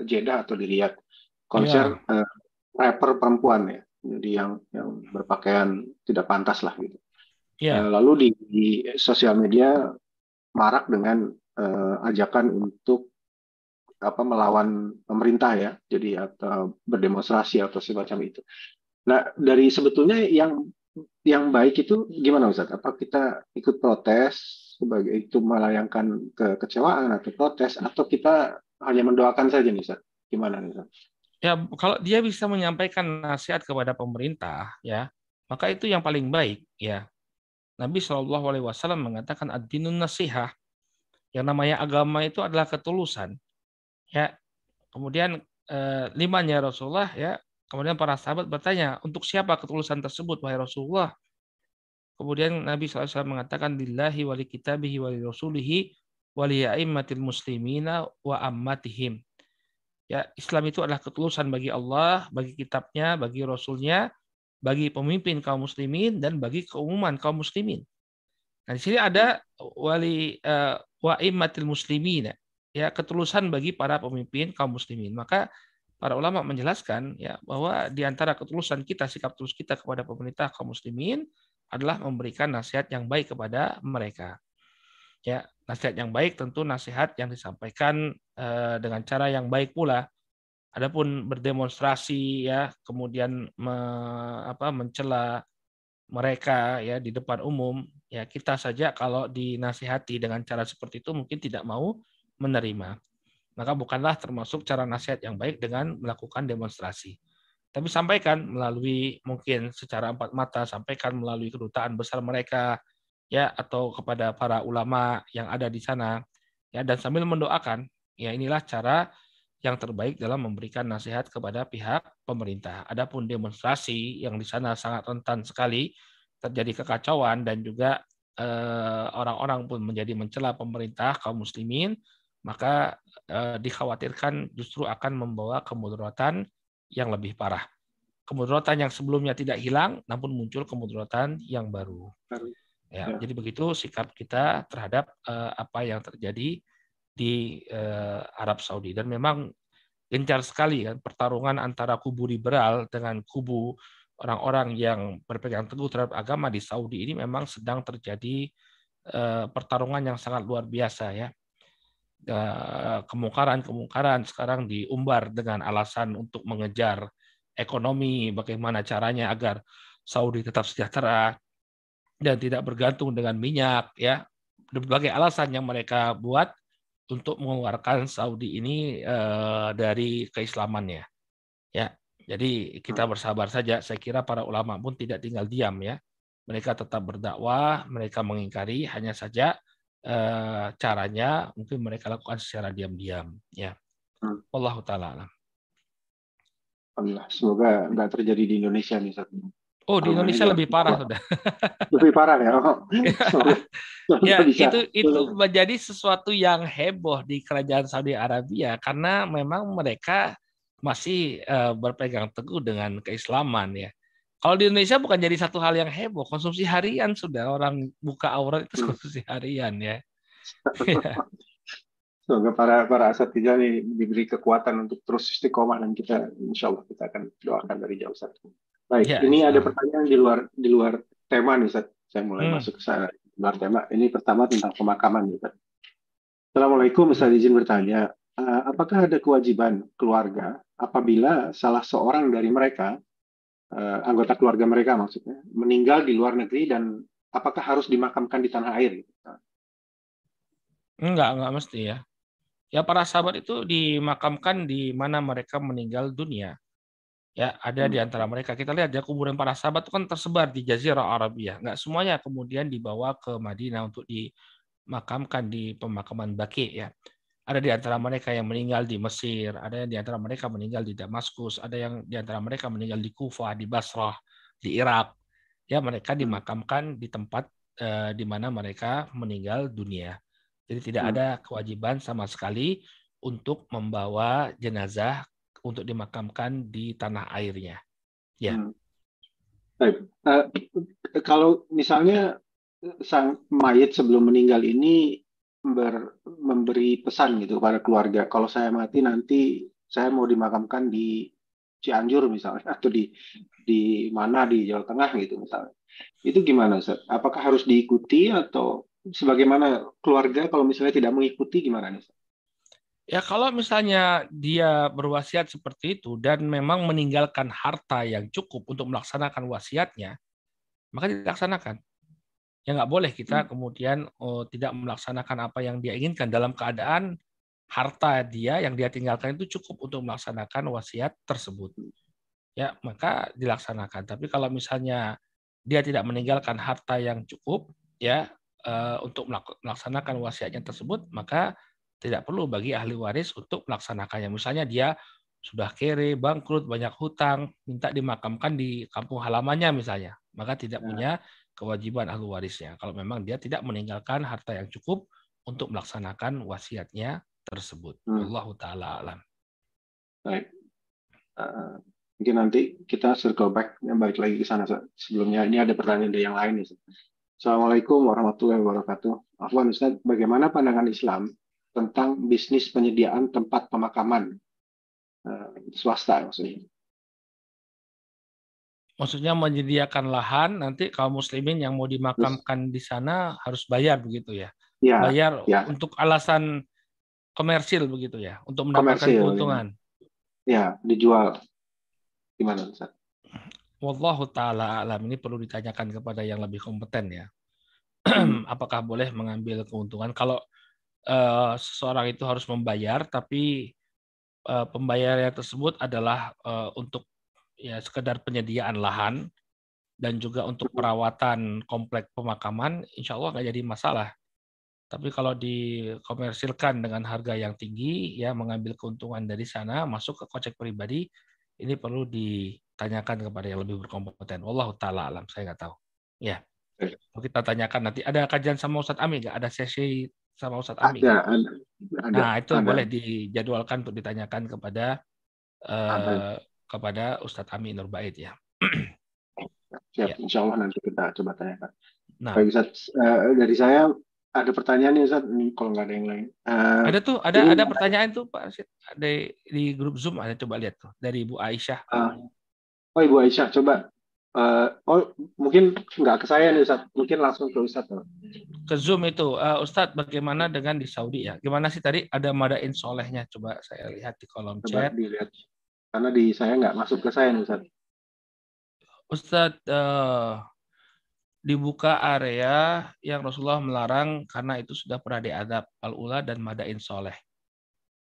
Jeddah atau di Riyadh. Konser yeah. uh, rapper perempuan ya jadi yang yang berpakaian tidak pantas lah gitu. Yeah. Lalu di, di sosial media marak dengan uh, ajakan untuk apa melawan pemerintah ya, jadi atau berdemonstrasi atau semacam itu. Nah dari sebetulnya yang yang baik itu gimana Ustaz? Apa kita ikut protes sebagai itu melayangkan kekecewaan atau protes atau kita hanya mendoakan saja nih Ustaz? Gimana nih Ustaz? ya kalau dia bisa menyampaikan nasihat kepada pemerintah ya maka itu yang paling baik ya Nabi Shallallahu Alaihi Wasallam mengatakan ad-dinun nasihah yang namanya agama itu adalah ketulusan. Ya kemudian eh, limanya Rasulullah ya kemudian para sahabat bertanya untuk siapa ketulusan tersebut wahai Rasulullah? Kemudian Nabi SAW mengatakan lillahi wali kitabihi wali rasulihi wali a'immatil muslimina wa ammatihim. Ya, Islam itu adalah ketulusan bagi Allah, bagi kitabnya, bagi rasulnya, bagi pemimpin kaum muslimin dan bagi keumuman kaum muslimin. Nah, di sini ada wali uh, wa'immatil muslimin ya, ketulusan bagi para pemimpin kaum muslimin. Maka para ulama menjelaskan ya bahwa di antara ketulusan kita, sikap tulus kita kepada pemerintah kaum muslimin adalah memberikan nasihat yang baik kepada mereka. Ya, nasihat yang baik tentu nasihat yang disampaikan uh, dengan cara yang baik pula. Adapun berdemonstrasi ya, kemudian me, apa, mencela mereka ya di depan umum, ya kita saja kalau dinasihati dengan cara seperti itu mungkin tidak mau menerima. Maka bukanlah termasuk cara nasihat yang baik dengan melakukan demonstrasi. Tapi sampaikan melalui mungkin secara empat mata, sampaikan melalui kedutaan besar mereka, ya atau kepada para ulama yang ada di sana, ya dan sambil mendoakan. Ya inilah cara yang terbaik dalam memberikan nasihat kepada pihak pemerintah. Adapun demonstrasi yang di sana sangat rentan sekali terjadi kekacauan dan juga eh, orang-orang pun menjadi mencela pemerintah kaum muslimin, maka eh, dikhawatirkan justru akan membawa kemudaratan yang lebih parah. Kemudaratan yang sebelumnya tidak hilang, namun muncul kemudaratan yang baru. Ya, ya. Jadi begitu sikap kita terhadap eh, apa yang terjadi di uh, Arab Saudi. Dan memang gencar sekali kan pertarungan antara kubu liberal dengan kubu orang-orang yang berpegang teguh terhadap agama di Saudi ini memang sedang terjadi uh, pertarungan yang sangat luar biasa ya. Uh, kemungkaran-kemungkaran sekarang diumbar dengan alasan untuk mengejar ekonomi bagaimana caranya agar Saudi tetap sejahtera dan tidak bergantung dengan minyak ya. Berbagai alasan yang mereka buat untuk mengeluarkan Saudi ini uh, dari keislamannya. Ya, jadi kita hmm. bersabar saja. Saya kira para ulama pun tidak tinggal diam ya. Mereka tetap berdakwah, mereka mengingkari, hanya saja uh, caranya mungkin mereka lakukan secara diam-diam. Ya, hmm. Allah taala. Allah, semoga nggak terjadi di Indonesia nih ini. Oh, di Indonesia lebih parah sudah. Lebih parah ya. Oh. ya, itu itu menjadi sesuatu yang heboh di kerajaan Saudi Arabia karena memang mereka masih uh, berpegang teguh dengan keislaman ya. Kalau di Indonesia bukan jadi satu hal yang heboh, konsumsi harian sudah orang buka aurat itu hmm. konsumsi harian ya. Semoga para para asatidz ini diberi kekuatan untuk terus istiqomah dan kita insya Allah kita akan doakan dari jauh satu. Baik, ya, ini ada pertanyaan di luar di luar tema nih, Ustaz. Saya mulai hmm. masuk ke sana. Luar tema. Ini pertama tentang pemakaman, Ustaz. Assalamualaikum, Ustaz izin bertanya, uh, apakah ada kewajiban keluarga apabila salah seorang dari mereka, uh, anggota keluarga mereka maksudnya, meninggal di luar negeri dan apakah harus dimakamkan di tanah air? Enggak, enggak mesti ya. Ya para sahabat itu dimakamkan di mana mereka meninggal dunia ya ada di hmm. antara mereka kita lihat ya kuburan para sahabat itu kan tersebar di Jazirah Arabia nggak semuanya kemudian dibawa ke Madinah untuk dimakamkan di pemakaman Baki ya ada di antara mereka yang meninggal di Mesir ada yang di antara mereka meninggal di Damaskus ada yang di antara mereka meninggal di Kufah di Basrah di Irak ya mereka hmm. dimakamkan di tempat eh, di mana mereka meninggal dunia jadi tidak hmm. ada kewajiban sama sekali untuk membawa jenazah untuk dimakamkan di tanah airnya. Ya. Hmm. Baik. Uh, kalau misalnya sang mayat sebelum meninggal ini ber, memberi pesan gitu kepada keluarga, kalau saya mati nanti saya mau dimakamkan di Cianjur misalnya atau di di mana di Jawa Tengah gitu misalnya. Itu gimana, Ustaz? Apakah harus diikuti atau sebagaimana keluarga kalau misalnya tidak mengikuti gimana nih? Ya kalau misalnya dia berwasiat seperti itu dan memang meninggalkan harta yang cukup untuk melaksanakan wasiatnya, maka dilaksanakan. Ya nggak boleh kita hmm. kemudian oh, tidak melaksanakan apa yang dia inginkan dalam keadaan harta dia yang dia tinggalkan itu cukup untuk melaksanakan wasiat tersebut. Ya maka dilaksanakan. Tapi kalau misalnya dia tidak meninggalkan harta yang cukup, ya eh, untuk melaksanakan wasiatnya tersebut, maka tidak perlu bagi ahli waris untuk melaksanakannya. Misalnya dia sudah kere, bangkrut, banyak hutang, minta dimakamkan di kampung halamannya misalnya, maka tidak ya. punya kewajiban ahli warisnya. Kalau memang dia tidak meninggalkan harta yang cukup untuk melaksanakan wasiatnya tersebut. Hmm. Allah taala alam. Baik. Uh, mungkin nanti kita circle back yang balik lagi ke sana. Sebelumnya ini ada pertanyaan dari yang lain. Assalamualaikum warahmatullahi wabarakatuh. Afwan Ustaz, bagaimana pandangan Islam tentang bisnis penyediaan tempat pemakaman uh, swasta maksudnya. Maksudnya menyediakan lahan nanti kaum muslimin yang mau dimakamkan di sana harus bayar begitu ya? ya bayar ya. untuk alasan komersil begitu ya, untuk mendapatkan komersil, keuntungan. Ya. ya, dijual. Gimana Ustaz? wallahu taala alam ini perlu ditanyakan kepada yang lebih kompeten ya. Apakah boleh mengambil keuntungan kalau uh, seseorang itu harus membayar tapi uh, pembayaran tersebut adalah uh, untuk ya sekedar penyediaan lahan dan juga untuk perawatan komplek pemakaman, insya Allah nggak jadi masalah. Tapi kalau dikomersilkan dengan harga yang tinggi, ya mengambil keuntungan dari sana, masuk ke kocek pribadi, ini perlu ditanyakan kepada yang lebih berkompeten. Wallahu taala alam, saya nggak tahu. Ya. Kita tanyakan nanti. Ada kajian sama Ustadz Ami nggak? Ada sesi sama Ustadz Ami? Ada, ada, ada. Nah, itu ada. boleh dijadwalkan untuk ditanyakan kepada uh, kepada Ustadz Ami Nurbait ya. Siap, ya. insya Allah nanti kita coba tanyakan. Nah. Baik, Ustaz. Uh, dari saya ada pertanyaan nih Ustaz, kalau nggak ada yang lain. Uh, ada tuh, ada ini, ada pertanyaan tuh Pak Arsyid. Ada di grup Zoom ada coba lihat tuh dari Ibu Aisyah. Uh, oh Ibu Aisyah, coba. Uh, oh mungkin nggak ke saya nih Ustaz, mungkin langsung ke Ustaz. Ke Zoom itu, uh, Ustaz bagaimana dengan di Saudi ya? Gimana sih tadi ada madain solehnya? Coba saya lihat di kolom coba chat. Dilihat. Karena di saya nggak masuk ke saya nih Ustaz. Ustaz, uh, dibuka area yang Rasulullah melarang karena itu sudah pernah diadab al-ula dan madain soleh.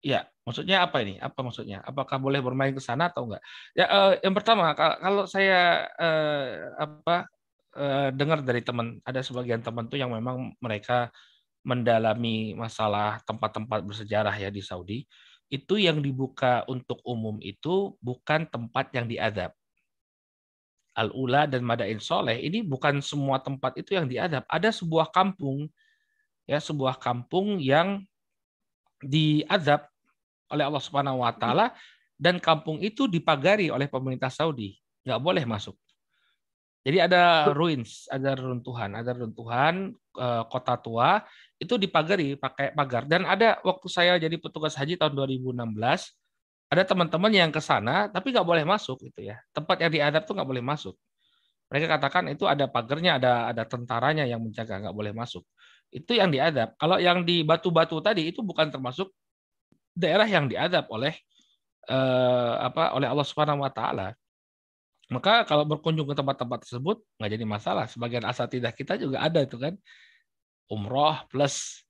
Ya, maksudnya apa ini? Apa maksudnya? Apakah boleh bermain ke sana atau enggak? Ya, uh, yang pertama kalau saya uh, apa uh, dengar dari teman, ada sebagian teman tuh yang memang mereka mendalami masalah tempat-tempat bersejarah ya di Saudi, itu yang dibuka untuk umum itu bukan tempat yang diadab Al-Ula dan Madain Soleh ini bukan semua tempat itu yang diadab. Ada sebuah kampung, ya sebuah kampung yang diadab oleh Allah Subhanahu Wa Taala dan kampung itu dipagari oleh pemerintah Saudi, nggak boleh masuk. Jadi ada ruins, ada runtuhan, ada runtuhan eh, kota tua itu dipagari pakai pagar. Dan ada waktu saya jadi petugas haji tahun 2016 ada teman-teman yang ke sana tapi nggak boleh masuk gitu ya. Tempat yang diadap tuh nggak boleh masuk. Mereka katakan itu ada pagernya, ada ada tentaranya yang menjaga nggak boleh masuk. Itu yang diadap. Kalau yang di batu-batu tadi itu bukan termasuk daerah yang diadap oleh eh, apa oleh Allah Subhanahu wa taala. Maka kalau berkunjung ke tempat-tempat tersebut nggak jadi masalah. Sebagian asatidah kita juga ada itu kan umroh plus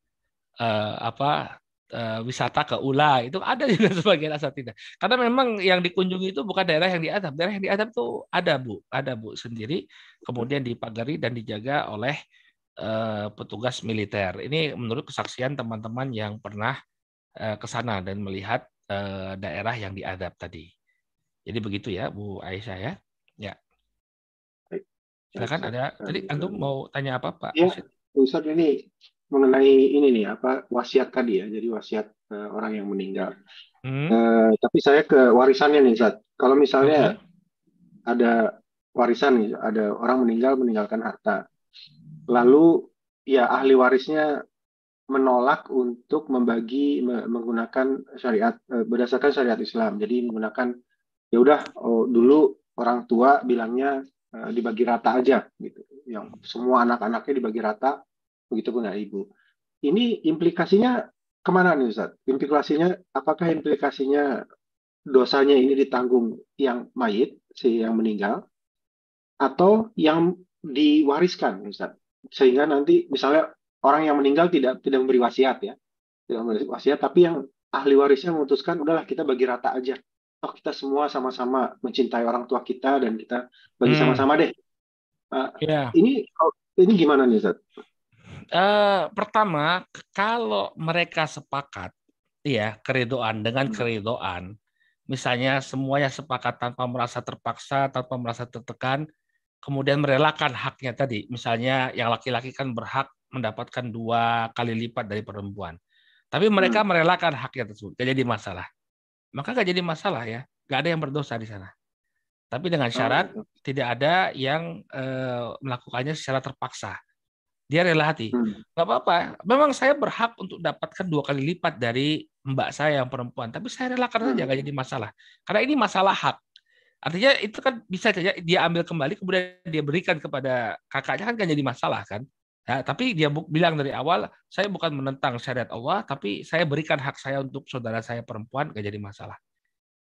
eh, apa uh, wisata ke Ula itu ada juga sebagian asatidah. Karena memang yang dikunjungi itu bukan daerah yang diadab. Daerah yang diadab itu ada bu, ada bu sendiri, kemudian dipagari dan dijaga oleh uh, petugas militer. Ini menurut kesaksian teman-teman yang pernah ke sana dan melihat uh, daerah yang diadab tadi. Jadi begitu ya Bu Aisyah ya. Ya. Silakan ada. Tadi antum mau tanya apa Pak? Ya, Ustaz ini mengenai ini nih apa wasiat tadi ya jadi wasiat uh, orang yang meninggal hmm. uh, tapi saya ke warisannya nih saat kalau misalnya okay. ada warisan nih ada orang meninggal meninggalkan harta lalu ya ahli warisnya menolak untuk membagi menggunakan syariat uh, berdasarkan syariat Islam jadi menggunakan ya udah oh, dulu orang tua bilangnya uh, dibagi rata aja gitu yang semua anak-anaknya dibagi rata begitu pun ibu. Ini implikasinya ke mana nih Ustaz? Implikasinya, apakah implikasinya dosanya ini ditanggung yang mayit, si yang meninggal, atau yang diwariskan Ustaz? Sehingga nanti misalnya orang yang meninggal tidak tidak memberi wasiat ya, tidak memberi wasiat, tapi yang ahli warisnya memutuskan udahlah kita bagi rata aja. Oh kita semua sama-sama mencintai orang tua kita dan kita bagi hmm. sama-sama hmm. deh. Uh, yeah. Ini oh, ini gimana nih Ustaz? Uh, pertama, kalau mereka sepakat, ya keridoan dengan hmm. keridoan, misalnya semuanya sepakat tanpa merasa terpaksa, tanpa merasa tertekan, kemudian merelakan haknya tadi, misalnya yang laki-laki kan berhak mendapatkan dua kali lipat dari perempuan, tapi mereka hmm. merelakan haknya tersebut, gak jadi masalah, maka gak jadi masalah ya, gak ada yang berdosa di sana. Tapi dengan syarat oh, tidak ada yang uh, melakukannya secara terpaksa dia rela hati. Hmm. Gak apa-apa. Memang saya berhak untuk dapatkan dua kali lipat dari mbak saya yang perempuan. Tapi saya relakan saja, hmm. gak jadi masalah. Karena ini masalah hak. Artinya itu kan bisa saja dia ambil kembali, kemudian dia berikan kepada kakaknya kan gak jadi masalah kan. Ya, tapi dia bilang dari awal, saya bukan menentang syariat Allah, tapi saya berikan hak saya untuk saudara saya perempuan, gak jadi masalah.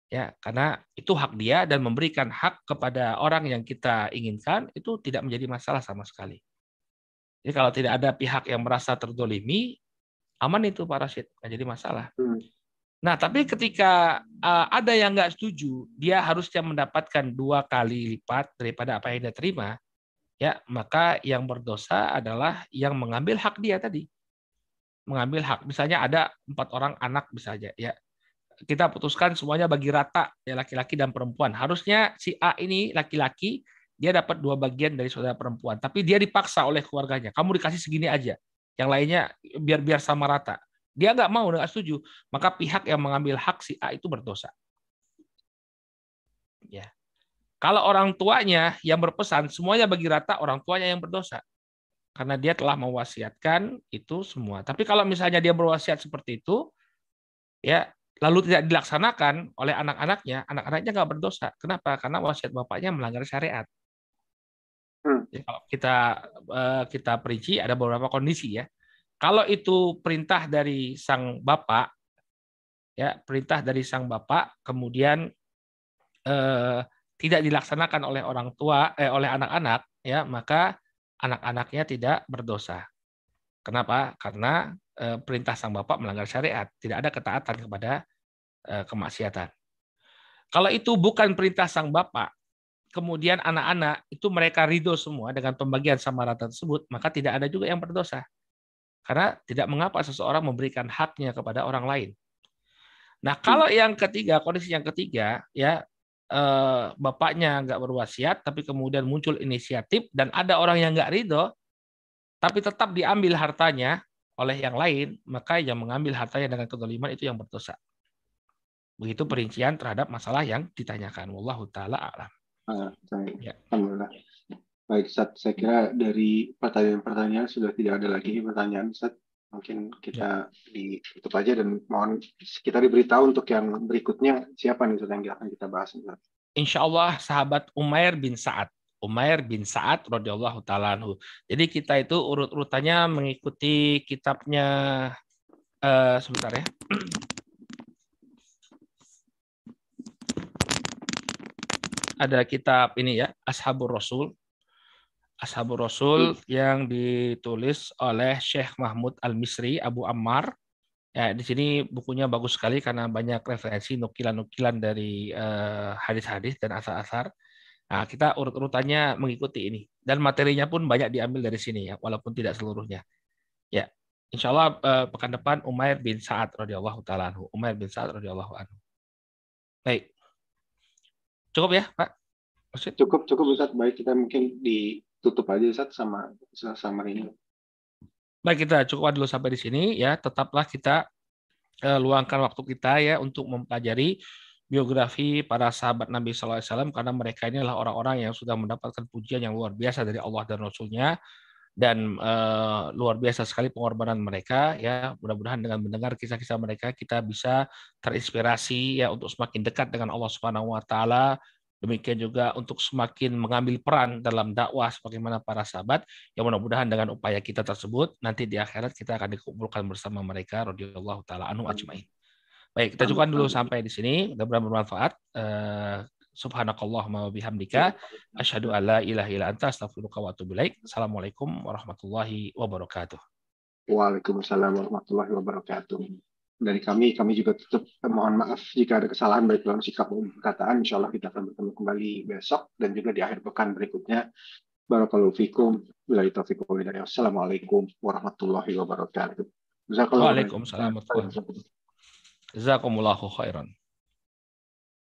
Ya, karena itu hak dia dan memberikan hak kepada orang yang kita inginkan itu tidak menjadi masalah sama sekali. Jadi kalau tidak ada pihak yang merasa terdolimi, aman itu Pak Rashid, nggak jadi masalah. Hmm. Nah, tapi ketika uh, ada yang nggak setuju, dia harusnya mendapatkan dua kali lipat daripada apa yang dia terima, ya maka yang berdosa adalah yang mengambil hak dia tadi, mengambil hak. Misalnya ada empat orang anak bisa aja, ya kita putuskan semuanya bagi rata ya laki-laki dan perempuan. Harusnya si A ini laki-laki dia dapat dua bagian dari saudara perempuan, tapi dia dipaksa oleh keluarganya. Kamu dikasih segini aja, yang lainnya biar biar sama rata. Dia nggak mau, nggak setuju. Maka pihak yang mengambil hak si A itu berdosa. Ya. Kalau orang tuanya yang berpesan semuanya bagi rata, orang tuanya yang berdosa. Karena dia telah mewasiatkan itu semua. Tapi kalau misalnya dia berwasiat seperti itu, ya lalu tidak dilaksanakan oleh anak-anaknya, anak-anaknya nggak berdosa. Kenapa? Karena wasiat bapaknya melanggar syariat. Hmm. Ya, kalau kita eh, kita perinci ada beberapa kondisi ya. Kalau itu perintah dari sang bapak, ya perintah dari sang bapak, kemudian eh, tidak dilaksanakan oleh orang tua, eh, oleh anak-anak, ya maka anak-anaknya tidak berdosa. Kenapa? Karena Eh, perintah sang bapak melanggar syariat, tidak ada ketaatan kepada eh, kemaksiatan. Kalau itu bukan perintah sang bapak, kemudian anak-anak itu mereka ridho semua dengan pembagian sama rata tersebut, maka tidak ada juga yang berdosa. Karena tidak mengapa seseorang memberikan haknya kepada orang lain. Nah, kalau yang ketiga, kondisi yang ketiga, ya eh, bapaknya nggak berwasiat, tapi kemudian muncul inisiatif dan ada orang yang nggak ridho, tapi tetap diambil hartanya, oleh yang lain, maka yang mengambil hartanya dengan kedoliman itu yang berdosa. Begitu perincian terhadap masalah yang ditanyakan. Wallahu taala alam. Ah, ya. Alhamdulillah. Baik, Ustaz. Saya kira dari pertanyaan-pertanyaan sudah tidak ada lagi pertanyaan, Ustaz. Mungkin kita ya. ditutup aja dan mohon kita diberitahu untuk yang berikutnya siapa nih yang akan kita bahas. Insya Allah sahabat Umair bin Sa'ad. Umair bin Sa'ad radhiyallahu taala Jadi kita itu urut-urutannya mengikuti kitabnya uh, sebentar ya. Ada kitab ini ya, Ashabur Rasul. Ashabur Rasul hmm. yang ditulis oleh Syekh Mahmud Al-Misri Abu Ammar. Ya, di sini bukunya bagus sekali karena banyak referensi nukilan-nukilan dari eh, hadis-hadis uh, dan asar-asar. Nah, kita urut-urutannya mengikuti ini. Dan materinya pun banyak diambil dari sini ya, walaupun tidak seluruhnya. Ya, insya Allah eh, pekan depan Umair bin Sa'ad radhiyallahu taala anhu. Umair bin Sa'ad radhiyallahu anhu. Baik. Cukup ya, Pak? Maksud? Cukup, cukup Ustaz. Baik, kita mungkin ditutup aja Ustaz sama sama ini. Baik, kita cukup dulu sampai di sini ya. Tetaplah kita uh, luangkan waktu kita ya untuk mempelajari biografi para sahabat Nabi SAW karena mereka ini adalah orang-orang yang sudah mendapatkan pujian yang luar biasa dari Allah dan Rasulnya dan uh, luar biasa sekali pengorbanan mereka ya mudah-mudahan dengan mendengar kisah-kisah mereka kita bisa terinspirasi ya untuk semakin dekat dengan Allah Subhanahu wa taala demikian juga untuk semakin mengambil peran dalam dakwah sebagaimana para sahabat yang mudah-mudahan dengan upaya kita tersebut nanti di akhirat kita akan dikumpulkan bersama mereka radhiyallahu taala anhu ajmain Baik, kita cukupkan dulu sampai di sini. Mudah-mudahan bermanfaat. Uh, Subhanakallahumma wa bihamdika asyhadu alla ilaha illa anta astaghfiruka wa atubu ilaik. Assalamualaikum warahmatullahi wabarakatuh. Waalaikumsalam warahmatullahi wabarakatuh. Dari kami, kami juga tetap mohon maaf jika ada kesalahan baik dalam sikap maupun perkataan. Insya Allah kita akan bertemu kembali besok dan juga di akhir pekan berikutnya. Barakallahu fikum. Wassalamualaikum warahmatullahi wabarakatuh. Waalaikumsalam warahmatullahi wabarakatuh. Jazakumullahu khairan.